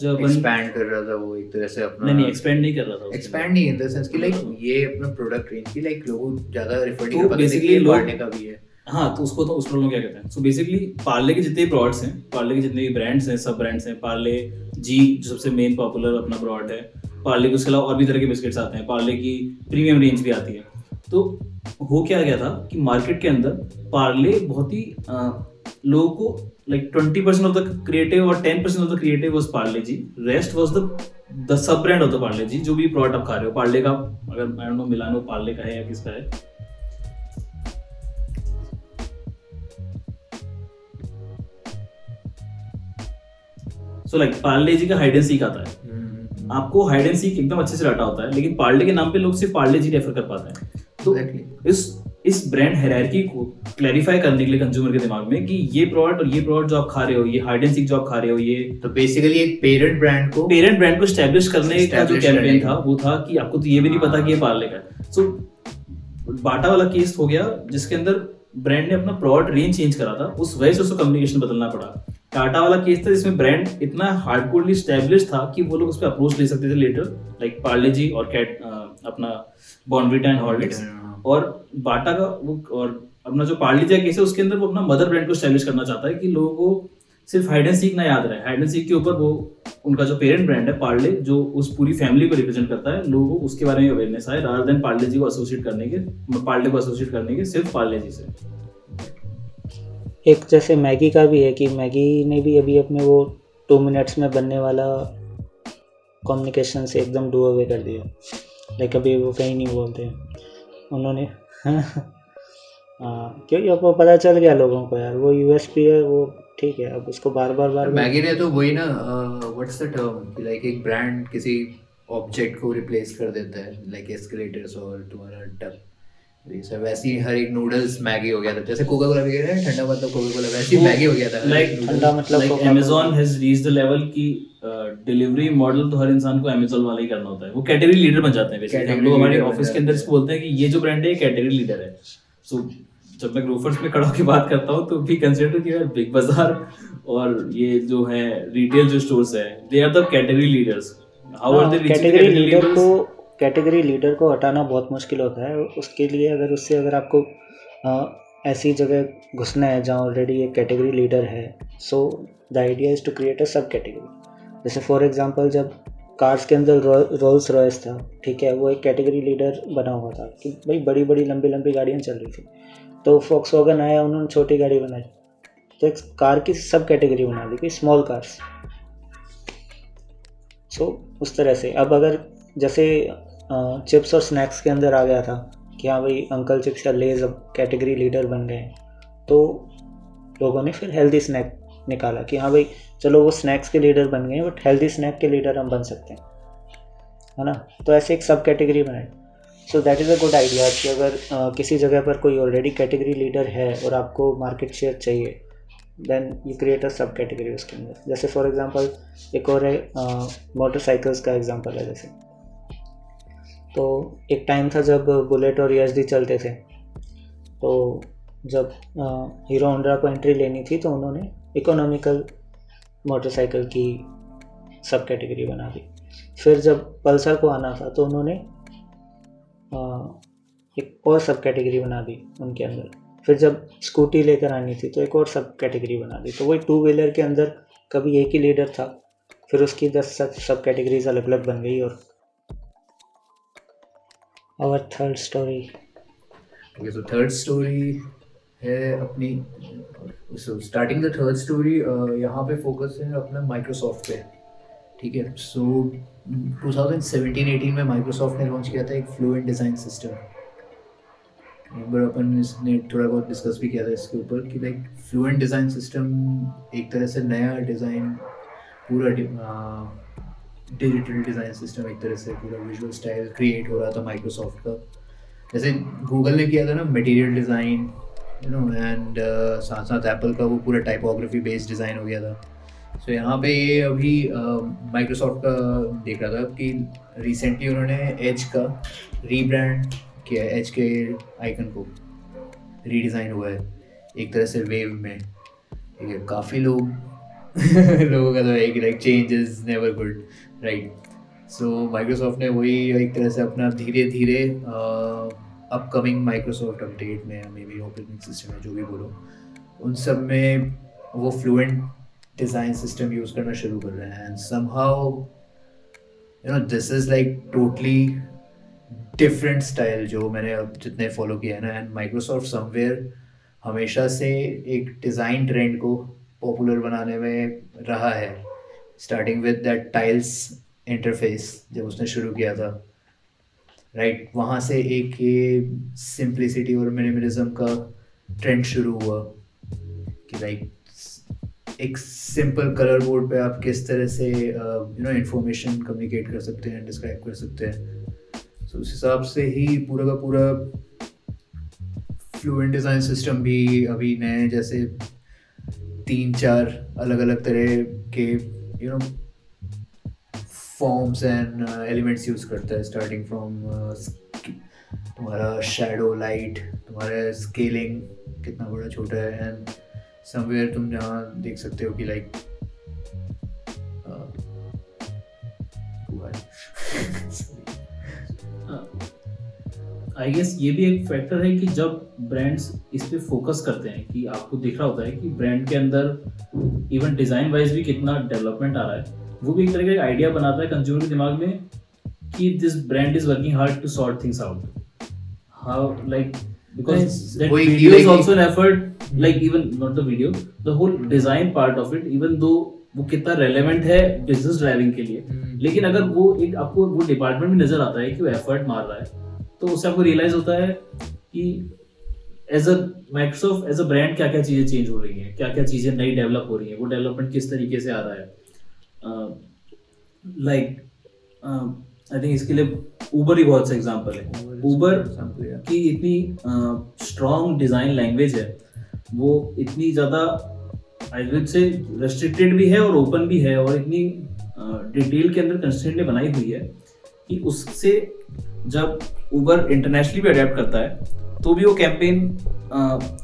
जो एक्सपैंड कर रहा था वो एक तरह से अपना नहीं नहीं एक्सपेंड नहीं कर रहा था एक्सपैंड नहीं इन द सेंस कि लाइक ये अपना प्रोडक्ट रेंज की लाइक लोगों ज़्यादा रेफर नहीं तो कर ये लोग- पार्ले का भी है। हाँ तो उसको तो उस प्रॉब्लम क्या कहते हैं? सो बेसिकली पार्ले के जितने प्रोडक्ट्स हैं पार्ले के जितने भी ब्रांड्स हैं सब ब्रांड्स हैं पार्ले जी जो सबसे मेन पॉपुलर अपना प्रोडक्ट है पार्ले के उसके अलावा और भी तरह के बिस्किट्स आते हैं पार्ले की प्रीमियम रेंज भी आती है। तो हो क्या गया था कि मार्केट के अंदर पार्ले बहुत ही लोगों को like twenty percent of the creative और ten percent of the creative was Parle G. Rest was the the sub brand of the Parle G जो भी प्रोडक्ट आप खा रहे हो। पार्ले का अगर I don't know Milano Parle का है या किसका है। सो लाइक पार्ले जी का हाइड एंड सीक आता है। हम्म, आपको हाइड एंड सीक एकदम अच्छे से रटा होता है लेकिन पार्ले के नाम पे लोग सिर्फ़ पार्ले जी रेफर कर पाते हैं। तो इस इस ब्रांड हेरारकी को क्लैरिफाई करने के लिए कंज्यूमर के दिमाग में कि ये प्रोडक्ट और ये प्रोडक्ट जो आप खा रहे हो ये हाइड एंड सीक जो आप खा रहे हो ये तो बेसिकली एक पेरेंट ब्रांड को पेरेंट ब्रांड को स्टैब्लिश करने का जो कैंपेन था वो था कि आपको तो ये भी नहीं पता कि ये पार्ले का है। सो बाटा वाला केस हो गया जिसके अंदर ब्रांड ने अपना प्रोडक्ट रेंज चेंज करा था उस वजह से उसको कम्युनिकेशन बदलना पड़ा। टाटा वाला केस था जिसमें ब्रांड इतना हार्डकोरली स्टैब्लिश था कि वो लोग उस पर अप्रोच ले सकते थे लेटर लाइक पार्ले जी और कैट अपना बॉन्विटा एंड हॉर्लिक्स। और बाटा का वो और अपना जो पार्ले जी का केस है उसके अंदर वो अपना मदर ब्रांड को स्टैब्लिश करना चाहता है कि लोगों को सिर्फ़ हाइड एंड सीक ना याद रहे। हाइड एंड सीक के ऊपर वो उनका जो पेरेंट ब्रांड है पार्ले जो उस पूरी फैमिली को रिप्रेजेंट करता है लोगों को उसके बारे में अवेयरनेस आए रादर देन पार्ले जी को एसोसिएट करने के पार्ले को एसोसिएट करने के सिर्फ़ पार्ले जी से। एक जैसे मैगी का भी है कि मैगी ने भी अभी अपने वो टू मिनट्स में बनने वाला कम्युनिकेशन से एकदम डू अवे कर दिया। लाइक अभी वो कहीं नहीं बोलते उन्होंने (laughs) हाँ क्योंकि आपको पता चल गया लोगों को यार। वो यूएसपी है, वो ठीक है, अब उसको बार बार बार मैगी ने तो वही ना व्हाट्स द टर्म लाइक एक ब्रांड किसी ऑब्जेक्ट को रिप्लेस कर देता है लाइक एस्केलेटर्स और तुम्हारा वैसे ही हर एक नूडल्स मैगी हो गया था जैसे कोका कोला भी हैं ठंडा मतलब कोका कोला वैसे ही मैगी हो गया था लाइक ठंडा मतलब like Coca-Cola। Amazon has reach the level की डिलीवरी मॉडल तो हर इंसान को Amazon वाला ही करना होता है। वो कैटेगरी लीडर बन जाते हैं बेसिकली हम लोग हमारे ऑफ़िस के अंदर इसको बोलते हैं कि ये जो ब्रांड है ये कैटेगरी लीडर है। सो जब मैं ग्रोफर्स में खड़ा होकर बात करता हूँ तो भी कंसिडर कि यार बिग बाज़ार और ये जो है रिटेल जो स्टोर्स है they are the category leaders how are they category leader हाँ, को कैटेगरी लीडर को हटाना बहुत मुश्किल होता है। उसके लिए अगर उससे अगर आपको अ, ऐसी जगह घुसना है जहाँ ऑलरेडी एक कैटेगरी लीडर है so the idea is to create a sub category जैसे फॉर एग्जांपल जब कार्स के अंदर रोल्स रॉयस था ठीक है वो एक कैटेगरी लीडर बना हुआ था कि भाई बड़ी बड़ी लंबी लंबी गाड़ियाँ चल रही थी। तो फॉक्स वैगन आया उन्होंने छोटी गाड़ी बनाई। तो एक कार की सब कैटेगरी बना दी कि स्मॉल कार्स सो उस तरह से। अब अगर जैसे चिप्स और स्नैक्स के अंदर आ गया था कि हाँ भाई अंकल चिप्स या लेज अब कैटेगरी लीडर बन गए तो लोगों ने फिर हेल्दी स्नैक निकाला कि हाँ भाई चलो वो स्नैक्स के लीडर बन गए बट हेल्दी स्नैक के लीडर हम बन सकते हैं। है ना? तो ऐसे एक सब कैटेगरी बनाए। So that is a good idea कि अगर uh, किसी जगह पर कोई ऑलरेडी कैटेगरी लीडर है और आपको मार्केट शेयर चाहिए then you create a sub category उसके अंदर। जैसे फॉर एग्जांपल एक और है मोटरसाइकिल्स का एग्जांपल है जैसे। तो एक टाइम था जब बुलेट और यस चलते थे। तो जब हीरो होंडा को एंट्री लेनी थी तो उन्होंने इकोनॉमिकल मोटरसाइकिल की सब कैटेगरी बना दी। फिर जब पल्सर को आना था तो उन्होंने एक और सब कैटेगरी बना दी उनके अंदर। फिर जब स्कूटी लेकर आनी थी तो एक और सब कैटेगरी बना दी। तो वही टू व्हीलर के अंदर कभी एक ही लीडर था, फिर उसकी दस सब कैटेगरीज अलग अलग बन गई और और third story okay so third story है अपनी so starting the third story यहाँ पे फोकस है अपना माइक्रोसॉफ्ट पे, ठीक है? सो 2017-18 में माइक्रोसॉफ्ट ने लॉन्च किया था एक फ्लुएंट डिज़ाइन सिस्टम एक बार अपन इसने थोड़ा बहुत डिस्कस भी किया था इसके ऊपर कि लाइक फ्लुएंट डिज़ाइन सिस्टम एक तरह से नया डिज़ाइन पूरा डिजिटल डिज़ाइन सिस्टम एक तरह से पूरा विजुअल स्टाइल क्रिएट हो रहा था माइक्रोसॉफ्ट का। जैसे गूगल ने किया था ना material design you know and साथ साथ एप्पल का वो पूरा टाइपोग्राफी बेस्ड डिज़ाइन हो गया था। सो so, यहाँ पे ये अभी माइक्रोसॉफ्ट uh, का देख रहा था कि रिसेंटली उन्होंने एज का रीब्रांड किया एज के आइकन को। रीडिज़ाइन हुआ है एक तरह से वेव में। ठीक है काफ़ी लोग (laughs) लोगों का तो है कि like change is never good right so Microsoft ने वही एक तरह से अपना धीरे धीरे अपकमिंग माइक्रोसॉफ्ट अपडेट में मे बी ऑपरेटिंग सिस्टम में, जो भी बोलो, उन सब में वो फ्लुएंट डिज़ाइन सिस्टम यूज़ करना शुरू कर रहे हैं। And somehow you know this is like totally different style जो मैंने अब जितने फॉलो किया है ना। एंड माइक्रोसॉफ्ट समवेयर हमेशा से एक डिज़ाइन ट्रेंड को पॉपुलर बनाने में रहा है। Starting with that tiles interface जब उसने शुरू किया था राइट right, वहाँ से एक ये सिंप्लिसिटी और मिनिमलिज्म का ट्रेंड शुरू हुआ कि लाइक एक सिंपल कलर बोर्ड पे आप किस तरह से यू नो इन्फॉर्मेशन कम्युनिकेट कर सकते हैं डिस्क्राइब कर सकते हैं। सो so, उस हिसाब से ही पूरा का पूरा फ्लुएंट डिज़ाइन सिस्टम भी अभी नए जैसे तीन चार अलग अलग तरह के you know forms and elements use करता है स्टार्टिंग फ्रॉम तुम्हारा शेडो लाइट तुम्हारा स्केलिंग कितना बड़ा छोटा है एंड समवेयर तुम जहाँ देख सकते हो कि लाइक आई गेस ये भी एक फैक्टर है कि जब ब्रांड्स इस पर फोकस करते हैं कि आपको दिख रहा होता है कि ब्रांड के अंदर इवन डिज़ाइन वाइज भी कितना डेवलपमेंट आ रहा है वो भी एक तरह का आइडिया बनाता है कंज्यूमर के दिमाग में कि this brand is working hard to sort things out how like because that video is also an effort like even not the video the whole design part of it even though वो कितना relevant है business driving के लिए hmm. लेकिन अगर वो एक आपको वो डिपार्टमेंट भी नज़र आता है कि वो एफर्ट मार रहा है तो उससे आपको रियलाइज़ होता है कि as a Microsoft as a brand क्या क्या चीज़ें चेंज हो रही हैं क्या क्या चीज़ें नई डेवलप हो रही हैं वो डेवलपमेंट किस तरीके से आ रहा है। लाइक आई थिंक इसके लिए ऊबर ही बहुत सा एग्जांपल है। ऊबर की इतनी स्ट्रॉन्ग डिज़ाइन लैंग्वेज है वो इतनी ज़्यादा आई विल से रेस्ट्रिक्टेड भी है और ओपन भी है और इतनी डिटेल के अंदर कंस्टेंटली बनाई हुई है कि उससे जब ऊबर इंटरनेशनली भी अडेप्ट करता है तो भी वो कैंपेन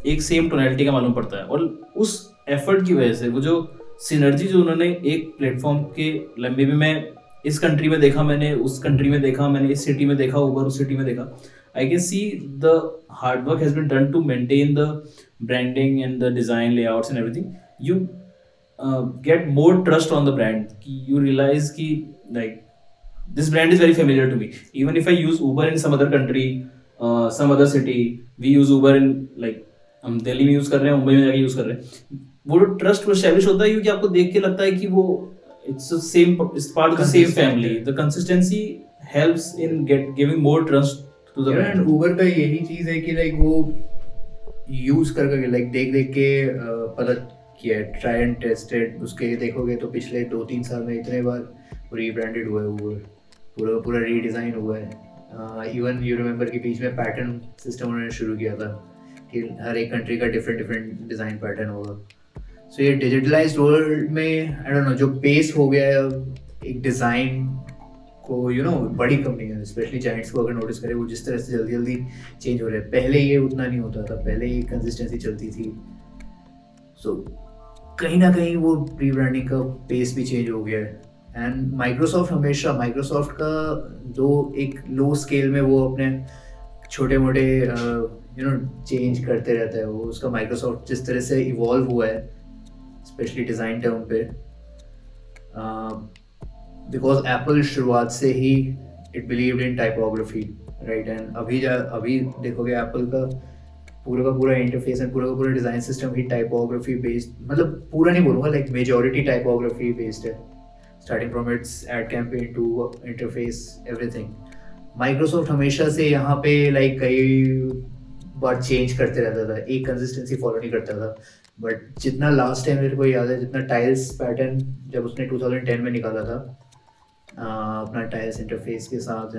एक सेम टोनैलिटी का मालूम पड़ता है। और उस एफर्ट की वजह से, वो जो सिनर्जी जो उन्होंने एक प्लेटफॉर्म के लंबे में, मैं इस कंट्री में देखा मैंने, उस कंट्री में देखा मैंने, इस सिटी में देखा ऊबर उस सिटी में देखा I can see the hard work has been done to maintain the branding and the design layouts and everything you get more trust on the brand कि यू रियलाइज़ कि like this brand is very familiar to me. Even if I use Uber in some other country, uh, some other city, we use Uber in like हम दिल्ली में use कर रहे हैं मुंबई में जाके use कर रहे हैं वो ट्रस्ट वो स्टैब्लिश होता है क्योंकि आपको देख के लगता है कि वो it's the same it's part of the same Consistent. family the consistency helps in get giving more trust to the brand Uber का यही चीज़ है कि लाइक वो यूज़ कर करके लाइक देख देख के अ, पता किया है ट्राई एंड टेस्टेड उसके देखोगे तो पिछले दो तीन साल में इतने बार रीब्रांडेड हुआ है ऊबर पूरा पूरा रीडिज़ाइन हुआ है। इवन यू रिमेंबर कि बीच में पैटर्न सिस्टम उन्होंने शुरू किया था कि हर एक कंट्री का डिफरेंट डिफरेंट डिज़ाइन पैटर्न होगा। सो ये डिजिटलाइज वर्ल्ड में आई डोंट नो जो पेस हो गया है एक डिज़ाइन को यू नो बड़ी कंपनी है। स्पेशली जाइंट्स को अगर नोटिस करें वो जिस तरह से जल्दी जल्दी चेंज हो रहे हैं। पहले ये उतना नहीं होता था पहले ये कंसिस्टेंसी चलती थी। सो so, कहीं ना कहीं वो प्री रीब्रांडिंग का पेस भी चेंज हो गया है। एंड माइक्रोसॉफ्ट हमेशा माइक्रोसॉफ्ट का जो एक लो स्केल में वो अपने छोटे मोटे यू नो चेंज करते रहता है। वो उसका माइक्रोसॉफ्ट जिस तरह से इवॉल्व हुआ है स्पेशली डिज़ाइन टर्म पे बिकॉज़ एप्पल शुरुआत से ही it believe in typography right and अभी जा, अभी देखोगे एप्पल का पूरा का पूरा इंटरफेस एंड पूरा का पूरा डिज़ाइन सिस्टम ही टाइपोग्राफी बेस्ड मतलब पूरा नहीं बोलूँगा लाइक मेजोरिटी टाइपोग्राफी बेस्ड है। Starting from it's ad campaign to interface everything Microsoft हमेशा से यहाँ पे लाइक कई बार चेंज करते रहता था। एक कंसिस्टेंसी फॉलो नहीं करता था। बट जितना लास्ट टाइम मेरे को याद है जितना टाइल्स पैटर्न जब उसने 2010 में निकाला था अ, अपना टाइल्स इंटरफेस के साथ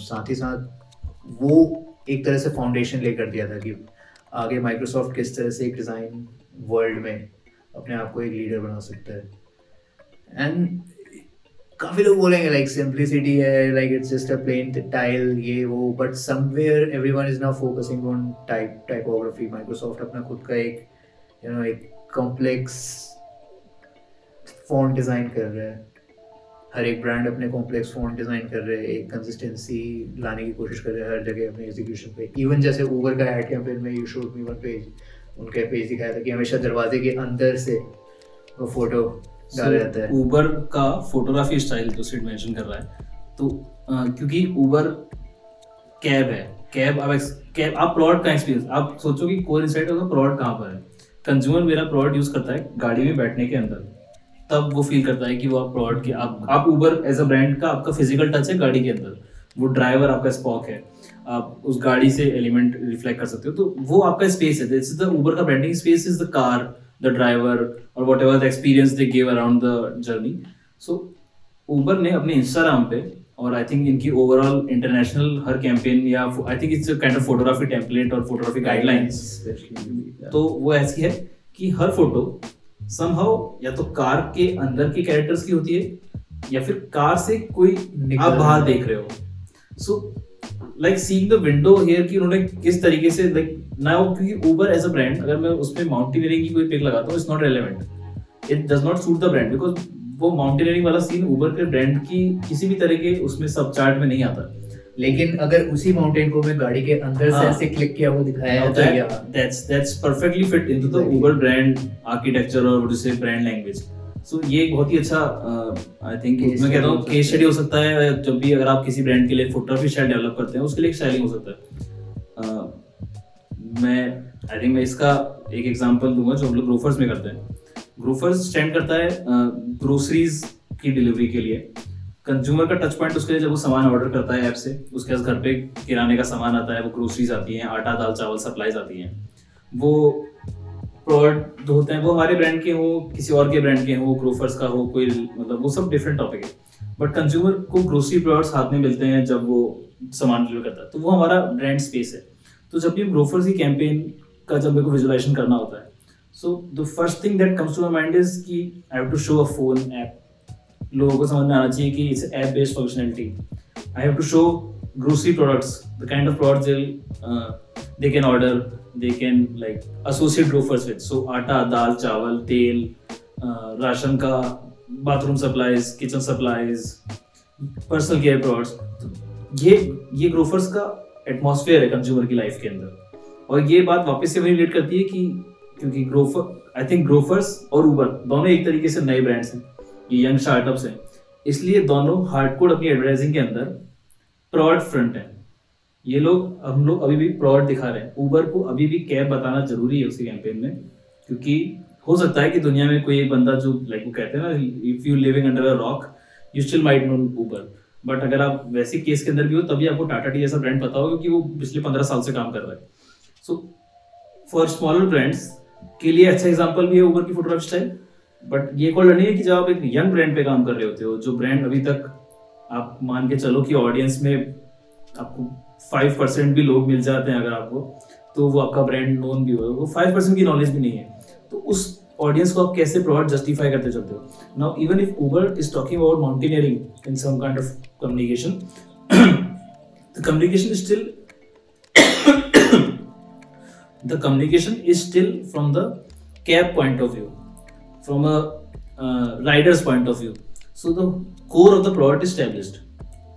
साथ ही साथ वो एक तरह से फाउंडेशन लेकर दिया था कि आगे माइक्रोसॉफ्ट किस तरह से एक डिज़ाइन वर्ल्ड में अपने आप को एक लीडर बना सकता है। एंड काफ़ी लोग बोलेंगे लाइक सिंप्लिसिटी है like it's just a plain tile ये, वो but somewhere everyone is now focusing on type typography Microsoft अपना खुद का एक यू नो एक कॉम्प्लेक्स फॉन्ट डिज़ाइन कर रहा है। हर एक ब्रांड अपने कॉम्प्लेक्स फॉन्ट डिज़ाइन कर रहे हैं, एक कंसिस्टेंसी लाने की कोशिश कर रहे हैं हर जगह अपने एग्जीक्यूशन पे। इवन जैसे ऊबर का एड कैंपेन में you showed me one page उनका पेज दिखाया था कि हमेशा दरवाजे के अंदर से वो फ़ोटो उबर का फोटोग्राफी स्टाइल जो सिड मेंशन कर रहा है। तो अ, क्योंकि उबर कैब है। कैब अब कैब आप प्लॉट का एक्सपीरियंस आप सोचो कि कोर इंसाइट होगा प्लॉट कहाँ पर है। कंज्यूमर मेरा प्लॉट यूज़ करता है गाड़ी में बैठने के अंदर। तब वो फील करता है कि वो आप प्लॉट के आप आप उबर एज अ ब्रांड का आपका फ़िज़िकल टच है गाड़ी के अंदर। वो ड्राइवर आपका स्पॉक है। आप उस गाड़ी से एलिमेंट रिफ्लेक्ट कर सकते हो। तो वो आपका स्पेस है। दिस इज़ द उबर का branding space is the car driver और whatever the experience they give around the journey so Uber ने अपने इंस्टाग्राम पे और आई थिंक इनकी ओवरऑल इंटरनेशनल हर कैंपेन या I think it's kind of photography template और फोटोग्राफी गाइडलाइंस तो वो ऐसी है कि हर फ़ोटो समहाउ या तो कार के अंदर के कैरेक्टर्स की होती है या फिर कार से कोई आप बाहर। देख रहे हो। So like seeing the window here कि उन्होंने किस तरीके से लाइक नाउ क्योंकि उबर एज अ ब्रांड अगर मैं उसमें माउंटेनियरिंग की कोई पिक लगाता हूँ it's not relevant it does not suit the brand because वो माउंटेनियरिंग वाला सीन उबर के ब्रांड की किसी भी तरह के उसमें सब चार्ट में नहीं आता लेकिन अगर उसी माउंटेन को मैं गाड़ी के अंदर से हाँ। ऐसे क्लिक किया वो दिखाया Now तो that- या that's that's perfectly fit into the Exactly. Uber brand architecture or So ये एक बहुत ही अच्छा आई थिंक मैं कहता हूँ केस स्टडी हो। सकता है जब भी अगर आप किसी ब्रांड के लिए फोटोग्राफी स्टाइल डेवलप करते हैं उसके लिए एक स्टाइलिंग हो सकता है। Uh, मैं आई थिंक मैं इसका एक एग्जांपल दूँगा जो हम लोग ग्रोफर्स में करते हैं। ग्रोफर्स स्टैंड करता है ग्रोसरीज की डिलीवरी के लिए। कंज्यूमर का टच पॉइंट उसके लिए जब वो सामान ऑर्डर करता है ऐप से उसके पास घर पे किराने का सामान आता है वो ग्रोसरीज आती हैं आटा दाल चावल सप्लाईज आती हैं। वो प्रोडक्ट जो होते हैं, वो हमारे ब्रांड के हो, किसी और के ब्रांड के हो ग्रोफर्स का हो, कोई मतलब वो सब डिफरेंट टॉपिक है। बट कंज्यूमर को ग्रोसरी प्रोडक्ट्स हाथ में मिलते हैं जब वो सामान डिलीवर करता है तो वो हमारा ब्रांड स्पेस है। तो जब भी ग्रोफर्स की कैंपेन का जब मेरे को विजुलाइजेशन करना होता है so the first thing that comes to mind is कि I have to show a phone app लोगों को समझ में आना चाहिए कि it's app based functionality I have to show grocery products the kind of products they can order they can like associate grofers with. So आटा दाल चावल तेल uh, राशन का bathroom supplies kitchen supplies personal care products ये ये Grofers का atmosphere है consumer की life के अंदर। और ये बात वापस से वही रिलेट करती है कि क्योंकि ग्रोफर आई थिंक ग्रोफर्स और ऊबर दोनों एक तरीके से नए ब्रांड्स हैं। ये यंग स्टार्टअप्स हैं। इसलिए दोनों हार्डकोर अपनी एडवर्टाइजिंग के अंदर प्रोडक्ट फ्रंट है। ये लोग हम लोग अभी भी प्रोडक्ट दिखा रहे हैं। ऊबर को अभी भी कैब बताना ज़रूरी है उसके कैंपेन में, क्योंकि हो सकता है कि दुनिया में कोई एक बंदा जो लाइक वो कहते हैं ना if you living under a rock you still might know Uber but अगर आप वैसे केस के अंदर भी हो, तभी आपको टाटा टी जैसा ब्रांड पता होगा कि वो पिछले पंद्रह साल से काम कर रहा है। सो फॉर स्मॉलर ब्रांड्स के लिए अच्छा एग्ज़ाम्पल भी है ऊबर की फोटोग्राफ स्टाइल बट ये कॉल नहीं है कि जब आप एक यंग ब्रांड पे काम कर रहे होते हो, जो ब्रांड अभी तक आप मान के चलो कि ऑडियंस में आपको फाइव परसेंट भी लोग मिल जाते हैं अगर आपको तो वो आपका ब्रांड नोन भी हो वो फाइव परसेंट की नॉलेज भी नहीं है। तो उस ऑडियंस को आप कैसे प्रोडक्ट जस्टिफाई करते चलते हो? Now even if Uber is talking about mountaineering in some kind of communication the communication is still communication is still from the cab point of view from a uh, rider's point of view. So the core of the is established.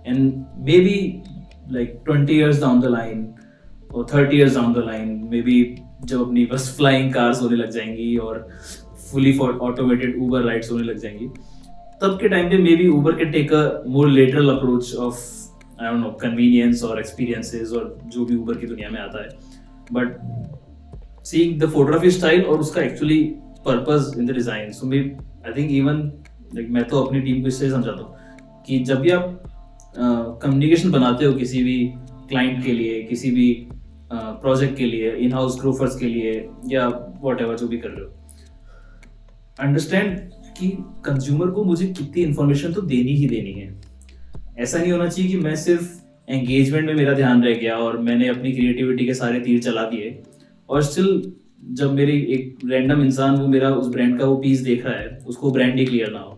And maybe, like 20 years down the line or 30 years down the line, maybe जब अपनी बस flying cars होने लग जाएँगी और fully automated Uber rides होने लग जाएँगी, तब के टाइम पे मे बी ऊबर के take a more lateral approach of I don't know convenience और एक्सपीरियंसेस और जो भी ऊबर की दुनिया में आता है. But seeing the photography style और उसका actually purpose in the design so may I think even like मैं तो अपनी टीम को इससे समझाता हूँ कि जब भी आप कम्युनिकेशन बनाते हो किसी भी क्लाइंट के लिए, किसी भी प्रोजेक्ट के लिए इन हाउस ग्रोफर्स के लिए या वॉट जो भी कर रहे हो अंडरस्टैंड कि कंज्यूमर को मुझे कितनी इंफॉर्मेशन तो देनी ही देनी है। ऐसा नहीं होना चाहिए कि मैं सिर्फ़ एंगेजमेंट में मेरा ध्यान रह गया और मैंने अपनी क्रिएटिविटी के सारे तीर चला दिए और स्टिल जब मेरी एक रैंडम इंसान वो मेरा उस ब्रांड का वो पीस देख रहा है उसको ब्रांड ही क्लियर ना हो।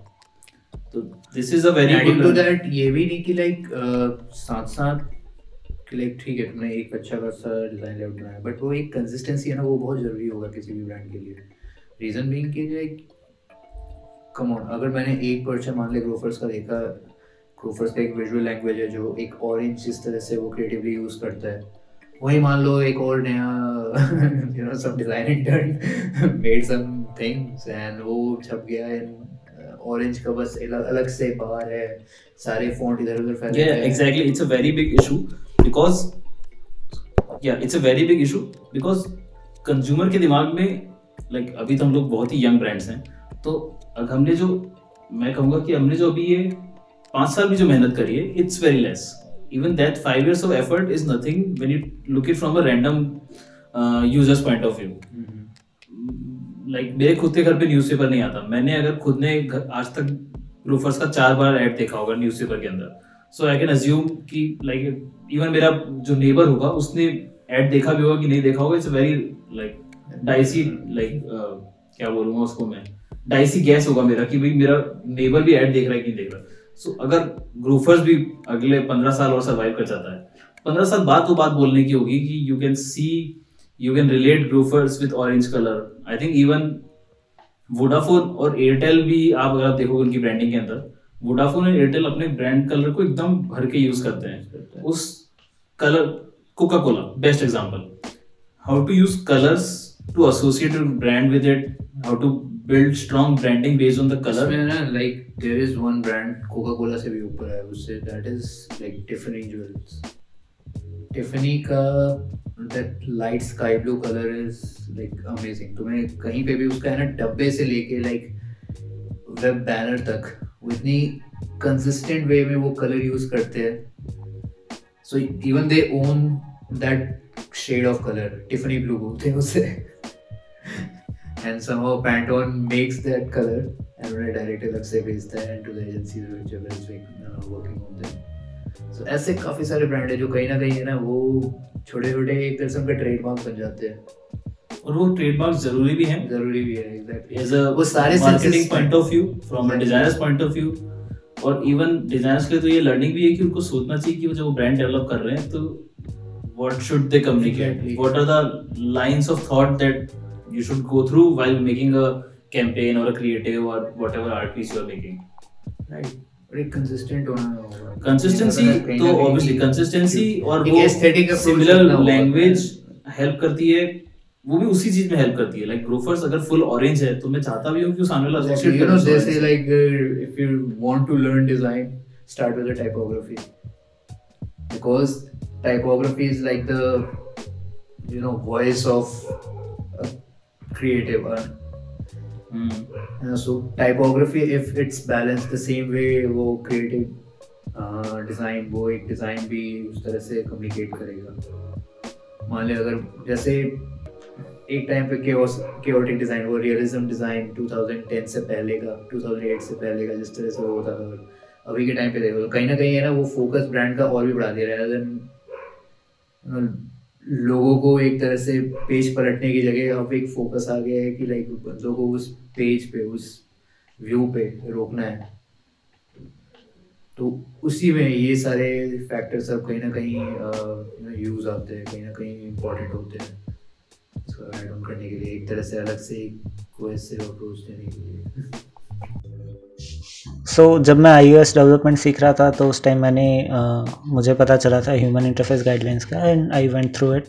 तो this is a very good that ये भी नहीं कि लाइक साथ साथ कि लाइक ठीक है तुमने एक अच्छा खासा डिज़ाइन लेआउट बनाया बट वो एक कंसिस्टेंसी है ना वो बहुत ज़रूरी होगा किसी भी ब्रांड के लिए। रीज़न बीइंग कि लाइक कम ऑन अगर मैंने एक पर्चा मान लिया ग्रोफर्स का देखा ग्रोफर्स का एक विजुअल लैंग्वेज है जो एक ऑरेंज जिस तरह से वो क्रिएटिवली यूज़ करता है वही मान लो एक और नया you know some design intern made some things and वो छप गया एंड ऑरेंज का बस अलग से बार है सारे फॉन्ट इधर उधर फैले हैं। Exactly it's a very big issue because yeah it's a very big issue because consumer के दिमाग में लाइक like, अभी तो हम लोग बहुत ही यंग ब्रांड्स हैं। तो हमने जो मैं कहूँगा कि हमने जो अभी ये पाँच साल में जो मेहनत करी है it's very less even that five years of effort is nothing when you look it from a random user's point of view like मेरे खुद के घर पे न्यूज़पेपर नहीं आता। मैंने अगर खुद ने आज तक रूफर्स का चार बार ऐड देखा होगा न्यूज़पेपर के अंदर। सो आई कैन अज्यूम कि लाइक इवन मेरा जो नेबर होगा उसने एड देखा भी होगा कि नहीं देखा होगा। It's very like dicey like क्या बोलूँगा उसको मैं? डाइसी गैस होगा मेरा कि भाई मेरा नेबर भी एड देख रहा है कि नहीं देख रहा। सो so, अगर ग्रूफर्स भी अगले पंद्रह साल और सर्वाइव कर जाता है पंद्रह साल बाद तो बात बोलने की होगी कि you can see you can relate Grofers with orange colour I think even Vodafone और एयरटेल भी आप अगर आप देखोगे उनकी ब्रांडिंग के अंदर वोडाफोन और एयरटेल अपने ब्रांड कलर को एकदम भर के यूज़ करते हैं। उस colour Coca Cola best example how to use colours to associate brand with it how to build strong branding based on the colour ना like there is one brand Coca Cola से भी ऊपर है, उससे that is like Tiffany jewels Tiffany का that light sky blue colour is like amazing तुम्हें कहीं पे भी उसका है ना, डब्बे से लेके लाइक वेब बैनर तक, उतनी कंसिस्टेंट वे में वो कलर यूज़ करते हैं. So even they own that shade of colour Tiffany blue बोलते हैं उसे. And somehow Pantone makes that color and उन्हें डायरेक्ट अलग से भेजता है to the agencies whichever is uh, working on them so ऐसे काफ़ी सारे ब्रांड है जो कहीं ना कहीं है ना वो छोटे छोटे एक किस्म का ट्रेडमार्क बन जाते हैं। और वो ट्रेडमार्क ज़रूरी भी हैं। ज़रूरी भी है एग्जैक्टली वो सारे marketing point of view from a designer's point of view और इवन डिजाइनर्स के लिए तो ये लर्निंग भी है कि उनको सोचना चाहिए कि वो जब वो ब्रांड डेवलप कर रहे हैं तो what should they communicate? Exactly. what are the lines of thought that you should go through while making a campaign or a creative or whatever art piece you are making. Right. Consistent होना consistency तो obviously consistency और वो similar language help करती है वो भी उसी चीज़ में हेल्प करती है। लाइक ग्रोफर्स अगर फुल ऑरेंज है तो मैं चाहता भी हूँ कि सामने वाला associate they say like if you want to learn design start with the typography because typography is like the you know voice of a creative uh, hmm so typography if it's balance the same way creative design वो एक design भी उस तरह से communicate करेगा। मान लिया अगर जैसे एक टाइम पे केओटिक डिज़ाइन वो रियलिज्म डिज़ाइन 2010 से पहले का 2008 से पहले का जिस तरह से वो होता था। अभी के टाइम पे देखो तो कहीं ना कहीं है ना वो फोकस ब्रांड का और भी बढ़ा दिया रहा लोगों को एक तरह से पेज पलटने की जगह अब एक फोकस आ गया है कि लाइक बंदों को उस पेज पे, उस व्यू पे रोकना है। तो उसी में ये सारे फैक्टर्स अब कहीं ना कहीं यूज़ आते हैं, कहीं ना कहीं इम्पोर्टेंट होते हैं। इसको ऐड ऑन करने के लिए एक तरह से अलग से एक कोहेसिव अप्रोच देने के लिए। सो so, जब मैं आई डेवलपमेंट सीख रहा था तो उस टाइम मैंने uh, मुझे पता चला था ह्यूमन इंटरफेस गाइडलाइंस का and I went through it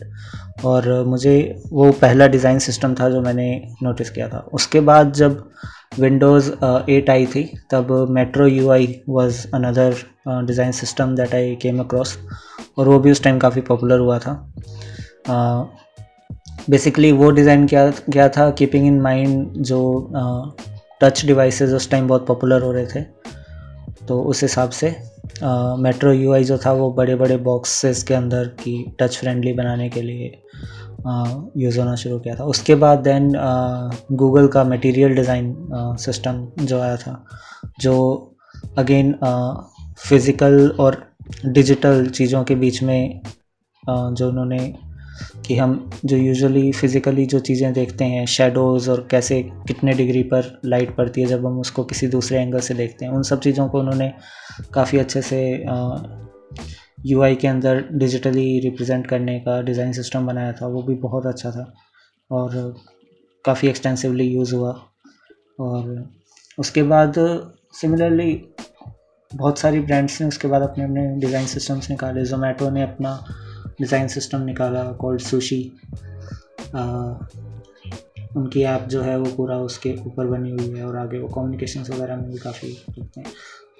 और मुझे वो पहला डिज़ाइन सिस्टम था जो मैंने नोटिस किया था। उसके बाद जब विंडोज़ एट आई थी तब metro U I was another design system that I came across और वो भी उस टाइम काफ़ी पॉपुलर हुआ था। बेसिकली uh, वो डिज़ाइन किया गया था कीपिंग इन माइंड जो टच uh, डिवाइसेस उस टाइम बहुत पॉपुलर हो रहे थे। तो उस हिसाब से मेट्रो यूआई जो था वो बड़े बड़े बॉक्सेस के अंदर की टच फ्रेंडली बनाने के लिए यूज़ होना शुरू किया था। उसके बाद देन गूगल का मटेरियल डिज़ाइन सिस्टम जो आया था, जो अगेन फ़िज़िकल और डिजिटल चीज़ों के बीच में जो उन्होंने कि हम जो यूजुअली फ़िज़िकली जो चीज़ें देखते हैं शेडोज़ और कैसे कितने डिग्री पर लाइट पड़ती है जब हम उसको किसी दूसरे एंगल से देखते हैं, उन सब चीज़ों को उन्होंने काफ़ी अच्छे से यूआई के अंदर डिजिटली रिप्रेजेंट करने का डिज़ाइन सिस्टम बनाया था, वो भी बहुत अच्छा था और काफ़ी एक्सटेंसिवली यूज़ हुआ और उसके बाद सिमिलरली बहुत सारी ब्रांड्स ने उसके बाद अपने अपने डिज़ाइन सिस्टम्स निकाले जोमेटो ने अपना डिज़ाइन सिस्टम निकाला कॉल्ड सुशी उनकी ऐप जो है वो पूरा उसके ऊपर बनी हुई है और आगे वो कम्युनिकेशन वगैरह में भी काफ़ी रखते हैं।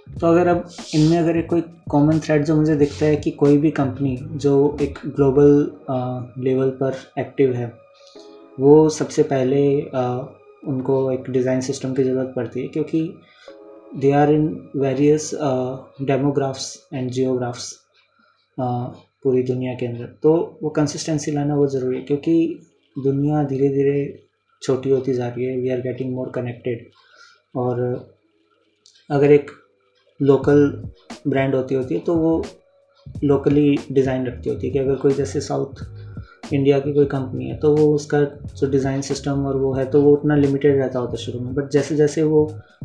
तो अगर अब इनमें अगर एक कोई कॉमन थ्रेड जो मुझे दिखता है कि कोई भी कंपनी जो एक ग्लोबल लेवल पर एक्टिव है वो सबसे पहले आ, उनको एक डिज़ाइन सिस्टम की ज़रूरत पड़ती है क्योंकि they are in various demographs and geographs पूरी दुनिया के अंदर। तो वो कंसिस्टेंसी लाना बहुत ज़रूरी है, क्योंकि दुनिया धीरे धीरे छोटी होती जा रही है we are getting more connected और अगर एक लोकल ब्रांड होती होती है तो वो लोकली डिज़ाइन रखती होती है कि अगर कोई जैसे साउथ इंडिया की कोई कंपनी है तो वो उसका जो डिज़ाइन सिस्टम और वो है तो वो उतना लिमिटेड रहता होता शुरू में। बट जैसे जैसे वो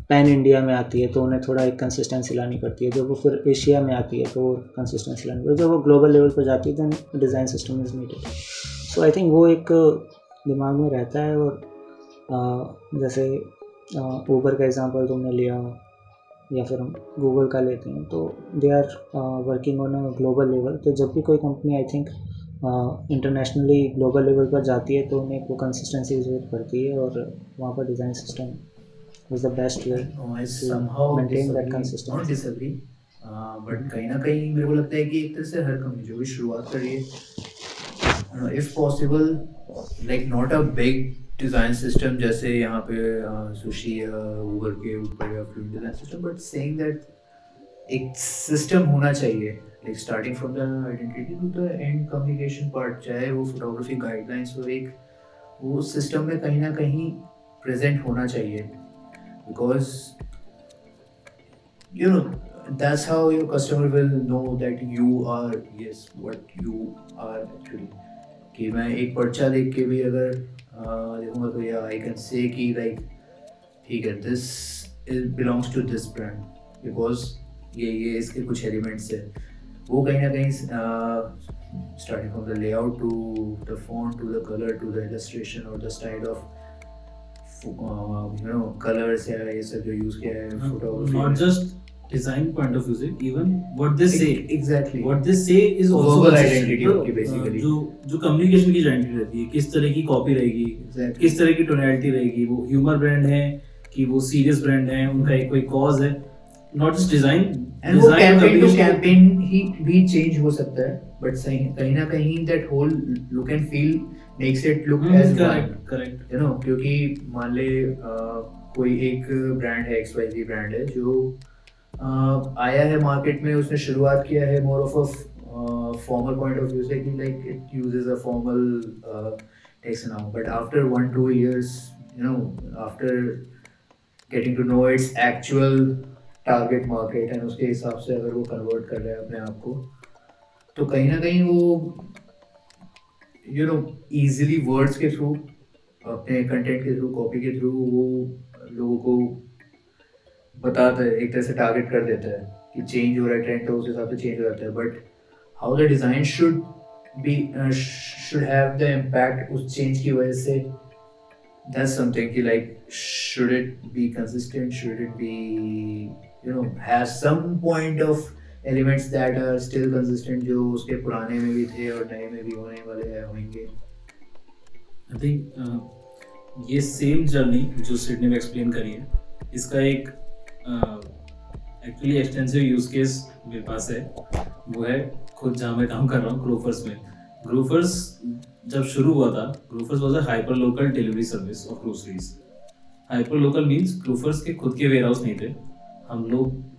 पैन इंडिया में आती है तो उन्हें थोड़ा एक कंसिस्टेंसी लानी पड़ती है। जब वो फिर एशिया में आती है तो वो कंसिस्टेंसी लानी पड़ती है। जब वो ग्लोबल लेवल पर जाती है then design system is needed so I think वो एक दिमाग में रहता है और आ, जैसे ऊबर का एग्ज़ाम्पल तुमने लिया या फिर हम गूगल का लेते हैं तो they are working on a global level तो जब भी कोई company I think internationally global level पर जाती है तो उन्हें वो कंसिस्टेंसी की ज़रूरत पड़ती है और वहाँ पर design system is the best way maintain that consistency but कहीं ना कहीं मेरे को लगता है कि एक तरह से हर कंपनी जो भी शुरुआत कर रही है if possible like not a big design system जैसे यहाँ पे सुशी या ऊबर के ऊपर या film design system but saying that एक सिस्टम होना चाहिए like starting from the identity to the end communication part चाहे वो फोटोग्राफी गाइडलाइंस हो एक वो सिस्टम में कहीं ना कहीं प्रेजेंट होना चाहिए। Because you know, that's how your customer will know that you are, yes, what you are actually. कि मैं एक पर्चा देख के भी अगर देखूँगा तो या आई कैन से कि लाइक ठीक है this is belongs to this brand because ये ये इसके कुछ एलिमेंट्स है। वो कहीं ना कहीं starting from the layout to the font to the colour to the illustration और the style of no colours या ये सब जो यूज़ किया है photography not just design point of view से even what they say exactly what they say is also Verbal consistent. identity तो, basically. जो जो कम्युनिकेशन की आइडेंटिटी रहती है किस तरह की कॉपी रहेगी Exactly. किस तरह की टोनैलिटी रहेगी वो ह्यूमर ब्रांड है कि वो सीरियस ब्रांड है उनका एक कोई कॉज है नॉट जस्ट डिज़ाइन एंड वो कैंपेन टू कैंपेन ही भी चेंज हो सकता है बट सही कहीं ना कहीं that whole look and feel makes it look as correct correct you know क्योंकि मान ले कोई एक ब्रांड है एक्स वाई जी ब्रांड है जो uh, आया है मार्केट में उसने शुरुआत किया है more of a formal point of view से कि like it uses a formal text now but after one two years you know after getting to know its actual target market and उसके हिसाब से अगर वो कन्वर्ट कर रहा है अपने आप को तो कहीं ना कहीं वो यू नो इजीली वर्ड्स के थ्रू अपने कंटेंट के थ्रू कॉपी के थ्रू वो लोगों को बताता है, एक तरह से टारगेट कर देता है कि चेंज हो रहा है ट्रेंड तो उस हिसाब से चेंज हो जाता है but how the design should be should have the impact उस चेंज की वजह से, that's something कि like, should it be consistent, should it be, you know have some point of elements that are still consistent जो उसके पुराने में भी थे और नए में भी होने वाले हैं होंगे। आई थिंक uh, ये सेम जर्नी जो सिडनी में एक्सप्लेन करी है इसका एक एक्चुअली एक्सटेंसिव यूज़ केस मेरे पास है। वो है खुद जहाँ मैं काम कर रहा हूँ ग्रोफर्स में। ग्रोफर्स जब शुरू हुआ था Grofers was a hyper local delivery service of groceries hyper local means Grofers के खुद के वेयर हाउस नहीं थे। हम लोग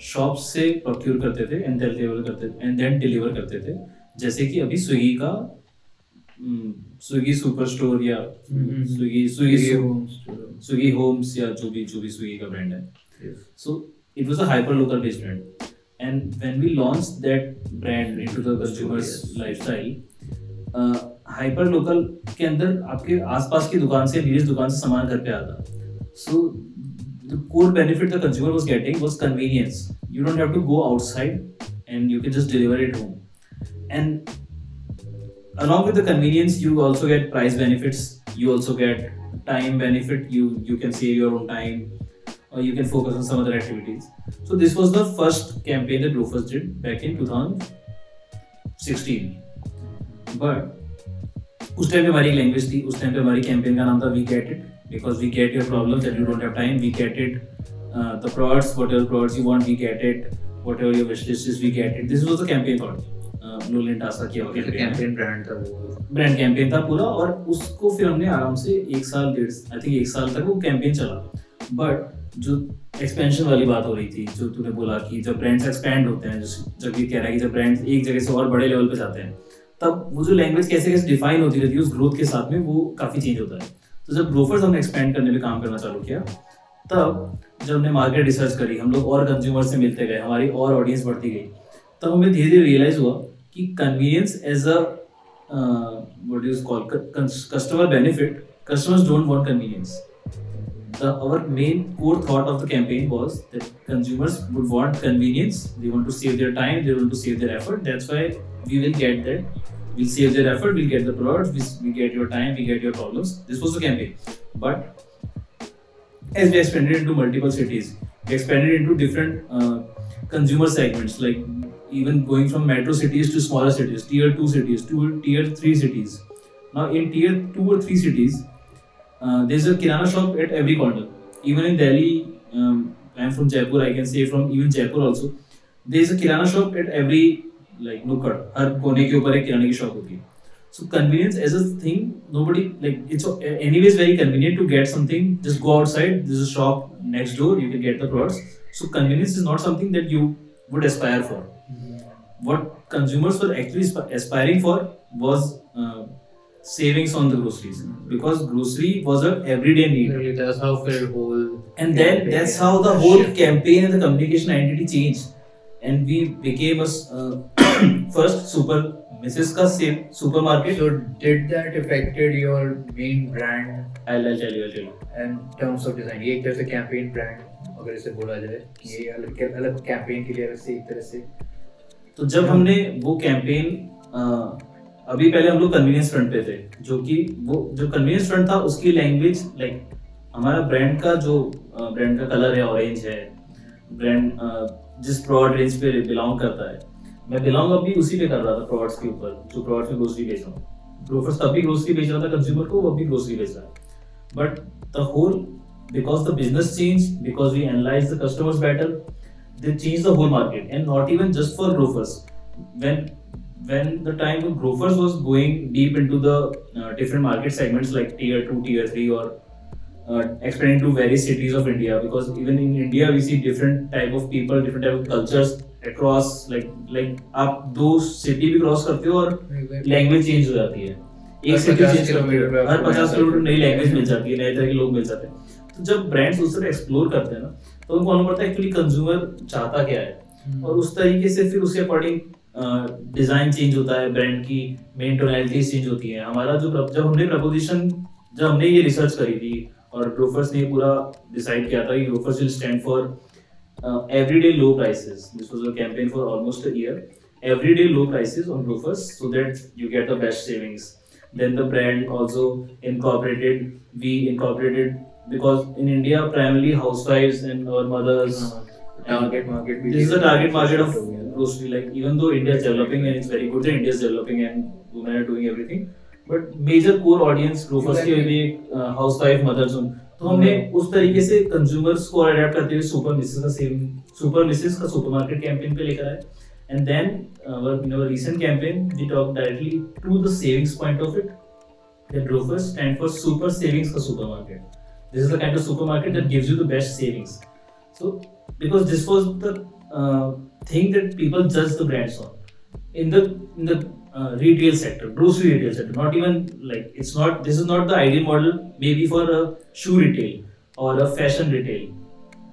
शॉप से प्रोक्यूर करते थे एंड डिलीवर करते एंड देन डिलीवर करते थे। जैसे कि अभी स्विगी का स्विगी सुपर स्टोर या हम्म, Swiggy Swiggy homes Swiggy Homes. या जो भी जो भी स्विगी का ब्रांड है। It was a hyper local based brand. And when we launched that brand into the consumer's Yes. lifestyle, hyper local के अंदर आपके आसपास की दुकान से नीरज दुकान से सामान घर पे आता। So the core benefit the consumer was getting was convenience you don't have to go outside and you can just deliver it home and along with the convenience you also get price benefits you also get time benefit you you can save your own time or you can focus on some other activities so this was the first campaign that Grofers did back in 2016 but उस time पे हमारी language थी उस time पे हमारी campaign का नाम था we get it we get your problems and you don't have time we get it the products whatever products you want we get it whatever your wish list is we get it this was the campaign thought लोलिन टासा किया हुआ campaign brand था वो। Brand campaign था पूरा और उसको फिर हमने आराम से एक साल डेढ़ आई थिंक एक साल तक वो कैंपेन चला। बट जो एक्सपेंशन वाली बात हो रही थी जो तूने बोला कि जब ब्रांड्स एक्सपेंड होते हैं जब ये कह रहा है कि जब ब्रांड्स एक जगह से और बड़े लेवल पे जाते हैं तब वो जो लैंग्वेज कैसे कैसे डिफाइन होती रहती है उस ग्रोथ के साथ में वो काफ़ी चेंज होता है। तो जब ग्रोफर्स हमने एक्सपेंड करने पे काम करना चालू किया तब जब हमने मार्केट रिसर्च करी हम लोग और कंज्यूमर से मिलते गए हमारी और ऑडियंस बढ़ती गई तब हमें धीरे धीरे रियलाइज़ हुआ कि convenience as a called cu- cus- customer benefit customers don't want convenience the our main core thought of the campaign was that consumers would want convenience they want to save their time they want to save their effort that's why we will get that we'll save their effort we'll get the products we, we get your time we get your problems. This was the campaign. But as we expanded into multiple cities we expanded into different uh, consumer segments like even going from metro cities to smaller cities tier 2 cities to tier 3 cities. Now in tier 2 or 3 cities uh, there's a kirana shop at every corner. Even in delhi um, i'm from jaipur i can say from even jaipur also there's a kirana shop at every like nukkad हर कोने के ऊपर एक किराने की shop होती है so convenience as a thing nobody like it's anyways very convenient to get something just go outside there's a shop next door you can get the products so convenience is not something that you would aspire for what consumers were actually asp- aspiring for was uh, savings on the groceries because grocery was a everyday need Really, that's how फिर whole and then that's how the whole shift. campaign and the communication identity changed and we became a uh, (coughs) first super mrs ka same supermarket. So did that affected your main brand? I'll, I'll tell you I'll tell you. And terms of design ये एक तरह से campaign brand अगर इसे बोला जाए ये अलग अलग कैंपेन के लिए अलग से एक तरह से। तो जब हमने वो कैंपेन अभी पहले हम लोग कन्वीनियंस फ्रंट पे थे जो कि वो जो कन्वीनियंस फ्रंट था उसकी लैंग्वेज लाइक हमारा ब्रांड का जो ब्रांड का कलर है ऑरेंज है ब्रांड जिस प्रोडक्ट रेंज पे बिलोंग करता है मैं बिलोंग अभी उसी पे कर रहा था प्रोडक्ट्स के ऊपर जो प्रोडक्ट्स में ग्रोसरी बेच रहा हूँ ग्रोफर्स तब भी ग्रोसरी बेच रहा था कंज्यूमर को वो अभी ग्रोसरी बेच रहा है but the whole the business changed because we analyzed the customers better they changed the whole market and not even just for grofers when when the time of Grofers was going deep into the uh, different market segments like tier 2, tier 3 or uh, expanding to various cities of India because even in India we see different type of people, different type of cultures across like like आप दो city भी cross करते हो और language change हो जाती है। एक सिटी चेंज करते हर पचास किलोमीटर नई लैंग्वेज मिल जाती है। नए तरह के लोग मिल जाते हैं। तो जब ब्रांड्स उस तरह एक्सप्लोर करते हैं ना तो उनको मालूम पड़ता है एक्चुअली कंज्यूमर चाहता क्या है। और उस तरीके से फिर उसके अकॉर्डिंग डिज़ाइन चेंज होता है ब्रांड की मेन टोनैलिटीज चेंज होती है। हमारा जो जब हमने प्रपोजिशन जब हमने ये रिसर्च करी थी और ब्रोफर्स ने पूरा डिसाइड किया था कि Grofers will stand for everyday low prices this was a campaign for almost a year everyday low prices on Grofers so that you get the best savings then the brand also incorporated we incorporated because in India primarily housewives and our mothers target market this is the target market of grocery like even though India developing and it's very good India is developing and women are doing everything but major core audience growers की. भी housewife mother's उन तो हमने उस तरीके से consumers को adapt करते हुए सुपर मिसेस का सेम सुपर मिसेस का सुपरमार्केट कैंपेन पे लेकर आए and then in our recent campaign we talk directly to the savings point of it that Grofers stand for super savings ka supermarket. This is the kind of supermarket that gives you the best savings. So because this was the uh, thing that people judge the brands on in the in the uh, retail sector, grocery retail sector. Not even like it's not. This is not the ideal model. Maybe for a shoe retail or a fashion retail,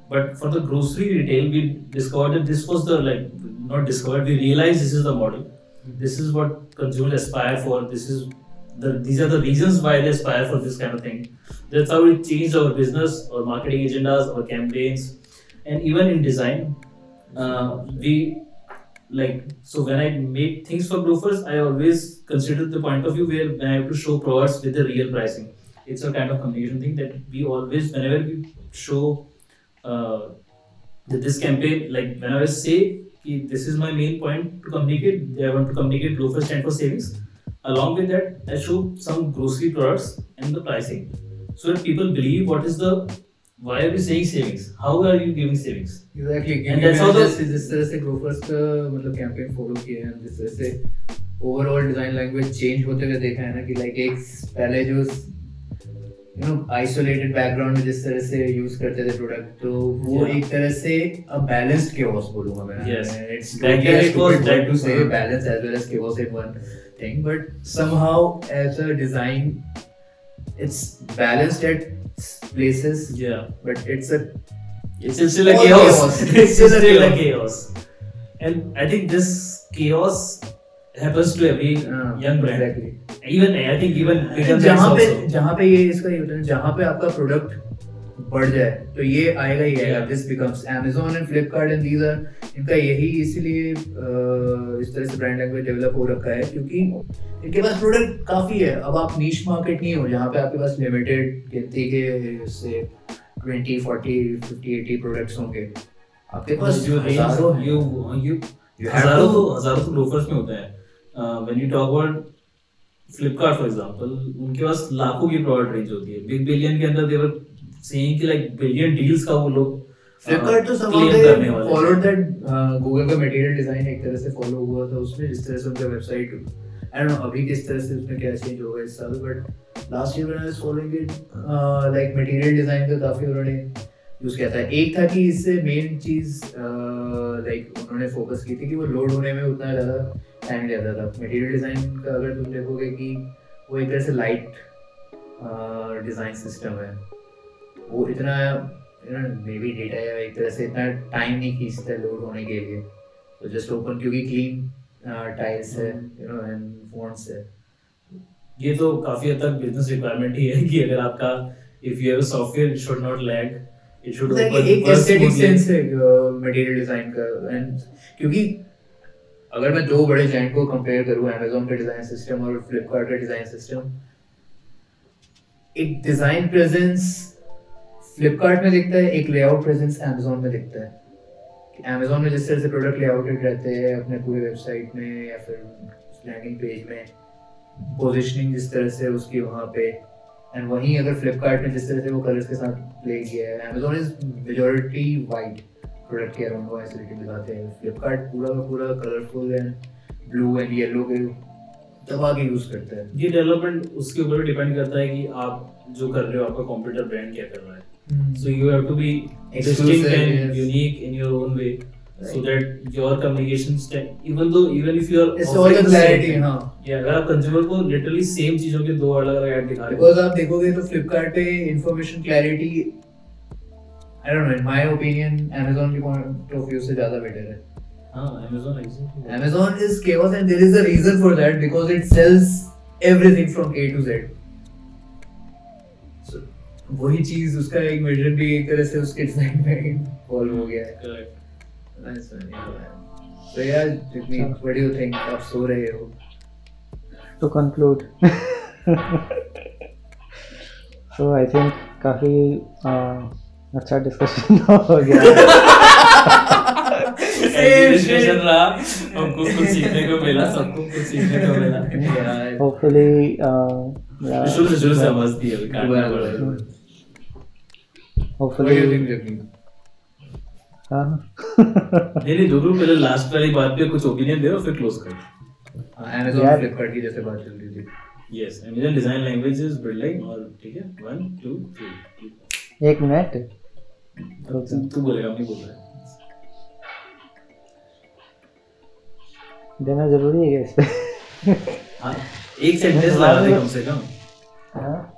but for the grocery retail, we discovered that this was the like not discovered. We realized this is the model. This is what consumers aspire for. This is the these are the reasons why they aspire for this kind of thing. That's how it changed our business, our marketing agendas, our campaigns, and even in design. Uh, we like so when I make things for Grofers, I always consider the point of view where I have to show products with the real pricing. It's a kind of communication thing that we always whenever we show uh, this campaign, like when I say this is my main point to communicate, I want to communicate Grofers stand for savings. Along with that, I show some grocery products and the pricing so that people believe what is the why are we saying savings? How are you giving savings? Exactly And that's how the- जिस जिस तरह से Grofers का मतलब campaign follow किए हैं जिस तरह से ओवरऑल डिज़ाइन लैंग्वेज चेंज होते हुए देखा है ना कि लाइक एक पहले जो यू नो आइसोलेटेड बैकग्राउंड में जिस तरह से यूज़ करते थे प्रोडक्ट तो वो Yeah. एक तरह से अ बैलेंस्ड chaos बोलूँगा मैं Yes. It's Back then it was that that- to say uh, balance as well as chaos in one thing but somehow it's places Yeah. but it's a It's it's still a chaos. chaos. it's Still still a chaos. chaos. And I think this chaos happens to every uh, young brand. exactly. Even I think even जहाँ पे जहाँ पे ये इसका है जहाँ पे आपका प्रोडक्ट बढ़ जाए तो ये आएगा ही आएगा। This becomes Amazon and Flipkart and these are इनका यही इसीलिए इस तरह से ब्रांड लैंग्वेज डेवलप हो रखा है क्योंकि इनके पास प्रोडक्ट काफ़ी है। अब आप नीश मार्केट नहीं हो जहाँ पे आपके पास लिमिटेड गिनती के से 20 40 50 80 प्रोडक्ट्स होंगे। आपके पास जो हज़ारों You have हज़ारों तो हज़ारों तो लोफर्स में होता है। When you talk about Flipkart for example उनके पास लाखों की प्रोडक्ट रेंज होती है। बिग बिलियन के अंदर देवर सेइंग कि लाइक बिलियन डील्स का वो लोग फ्लिपकार्ट तो claim समाप्त करने वाले फॉलो थे। दैट गूगल का मटेरियल डिज़ाइन एक तरह से फॉलो हुआ था उसमें जिस तरह से उनका वेबसाइट आई डोंट नो अभी किस तरह से उसमें क्या चेंज होगा इस साल but last year when I was following it like material design का काफ़ी उन्होंने यूज़ किया था। एक था कि इससे मेन चीज़ लाइक उन्होंने फोकस की थी कि वो लोड होने में उतना ज़्यादा टाइम लेता था। मटेरियल डिज़ाइन का अगर तुम देखोगे कि वो एक तरह से लाइट डिज़ाइन सिस्टम है। वो इतना मे बी डेटा या एक तरह से इतना टाइम नहीं खींचता लोड होने के लिए। तो जस्ट ओपन क्योंकि क्लीन टाइल्स है यू नो एंड फॉन्ट्स है। ये तो काफ़ी हद तक बिज़नेस रिक्वायरमेंट ही है कि अगर आपका if you have a software it should not lag it should open एक एस्थेटिक सेंस है मटेरियल डिज़ाइन का एंड क्योंकि अगर मैं दो बड़े जाइंट को कंपेयर करूँ Amazon का डिज़ाइन सिस्टम और Flipkart का डिज़ाइन सिस्टम एक डिज़ाइन प्रेजेंस Flipkart में दिखता है, एक लेआउट प्रेजेंस Amazon में दिखता है। Amazon में जिस तरह से प्रोडक्ट लेआउटेड रहते हैं, अपने पूरे वेबसाइट में या फिर लैंडिंग पेज में पोजिशनिंग जिस तरह से उसकी वहाँ पे। एंड वहीं अगर फ्लिपकार्ट में जिस तरह से वो कलर्स के साथ प्ले किया है Amazon is majority white product के अराउंड वो आइसोलेटेड दिखाते हैं। फ्लिपकार्ट पूरा का पूरा colourful and blue and yellow के दबा के यूज़ करते हैं। ये डेवलपमेंट उसके ऊपर भी डिपेंड करता है कि आप जो कर रहे हो, आपका कंप्यूटर ब्रांड क्या कर रहा है। So you have to be Exclusive, distinct and yes. unique in your own way Right. so that your communication sta- even though even if you are offering clarity, हाँ yeah, अगर आप consumer को literally same चीज़ों के दो अलग अलग add दिखा रहे हो आप देखोगे तो फ्लिपकार्ट पे information clarity I don't know in my opinion Amazon के पॉइंट ऑफ़ व्यू से ज़्यादा बेटर है हाँ Amazon exactly Amazon is chaos and there is a reason for that because it sells everything from A to Z. So, वही चीज़ उसका एक major भी एक तरह से उसके डिज़ाइन में फॉलो हो गया है correct Nice one, yeah, man. So yeah, Jagmeet, what do आप सो रहे हो? to conclude so i think काफ़ी uh, अच्छा डिस्कशन (laughs) हो गया डिस्कशन रहा हमको कुछ सीखने को मिला सबको कुछ सीखने को मिला Yeah. hopefully uh, yeah, शुरू से शुरू से मस्ती है काटना दोबारा पड़ा है। बोलो. What do you hopefully think, Jagmeet? हाँ नहीं नहीं दोनों पहले लास्ट वाली बात पे कुछ ओपिनियन दे और फिर क्लोज कर। हाँ, Amazon, यार- की जैसे बात चल रही थी. Yes Amazon design language is building और ठीक है वन टू थ्री एक मिनट तू तू बोलेगा मैं बोल रहा देना ज़रूरी है क्या इस पे? हाँ एक सेंटेंस लगा दे कम से कम। हाँ।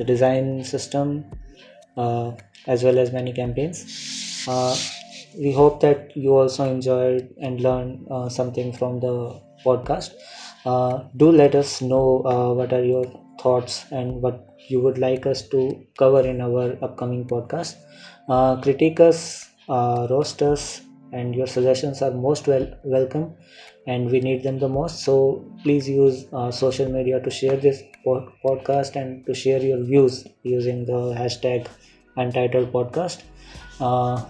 the design system uh, as well as many campaigns uh, we hope that you also enjoyed and learned uh, something from the podcast uh, do let us know uh, what are your thoughts and what you would like us to cover in our upcoming podcast. Uh, critique us, roast us, and your suggestions are most well welcome, and we need them the most. So please use social media to share this podcast and to share your views using the hashtag Untitled Podcast. Uh,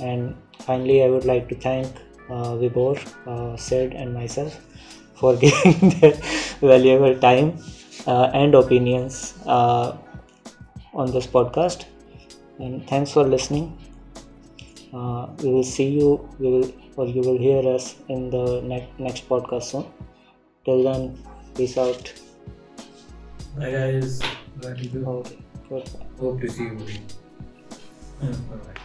and finally, I would like to thank uh, Vibor, uh, Sid, and myself for (laughs) giving their valuable time uh, and opinions uh, on this podcast. And thanks for listening. Uh, we will see you, we will, or you will hear us in the next next podcast soon. Till then, peace out. Bye guys. Bye. Hope to see you. Yeah. Bye.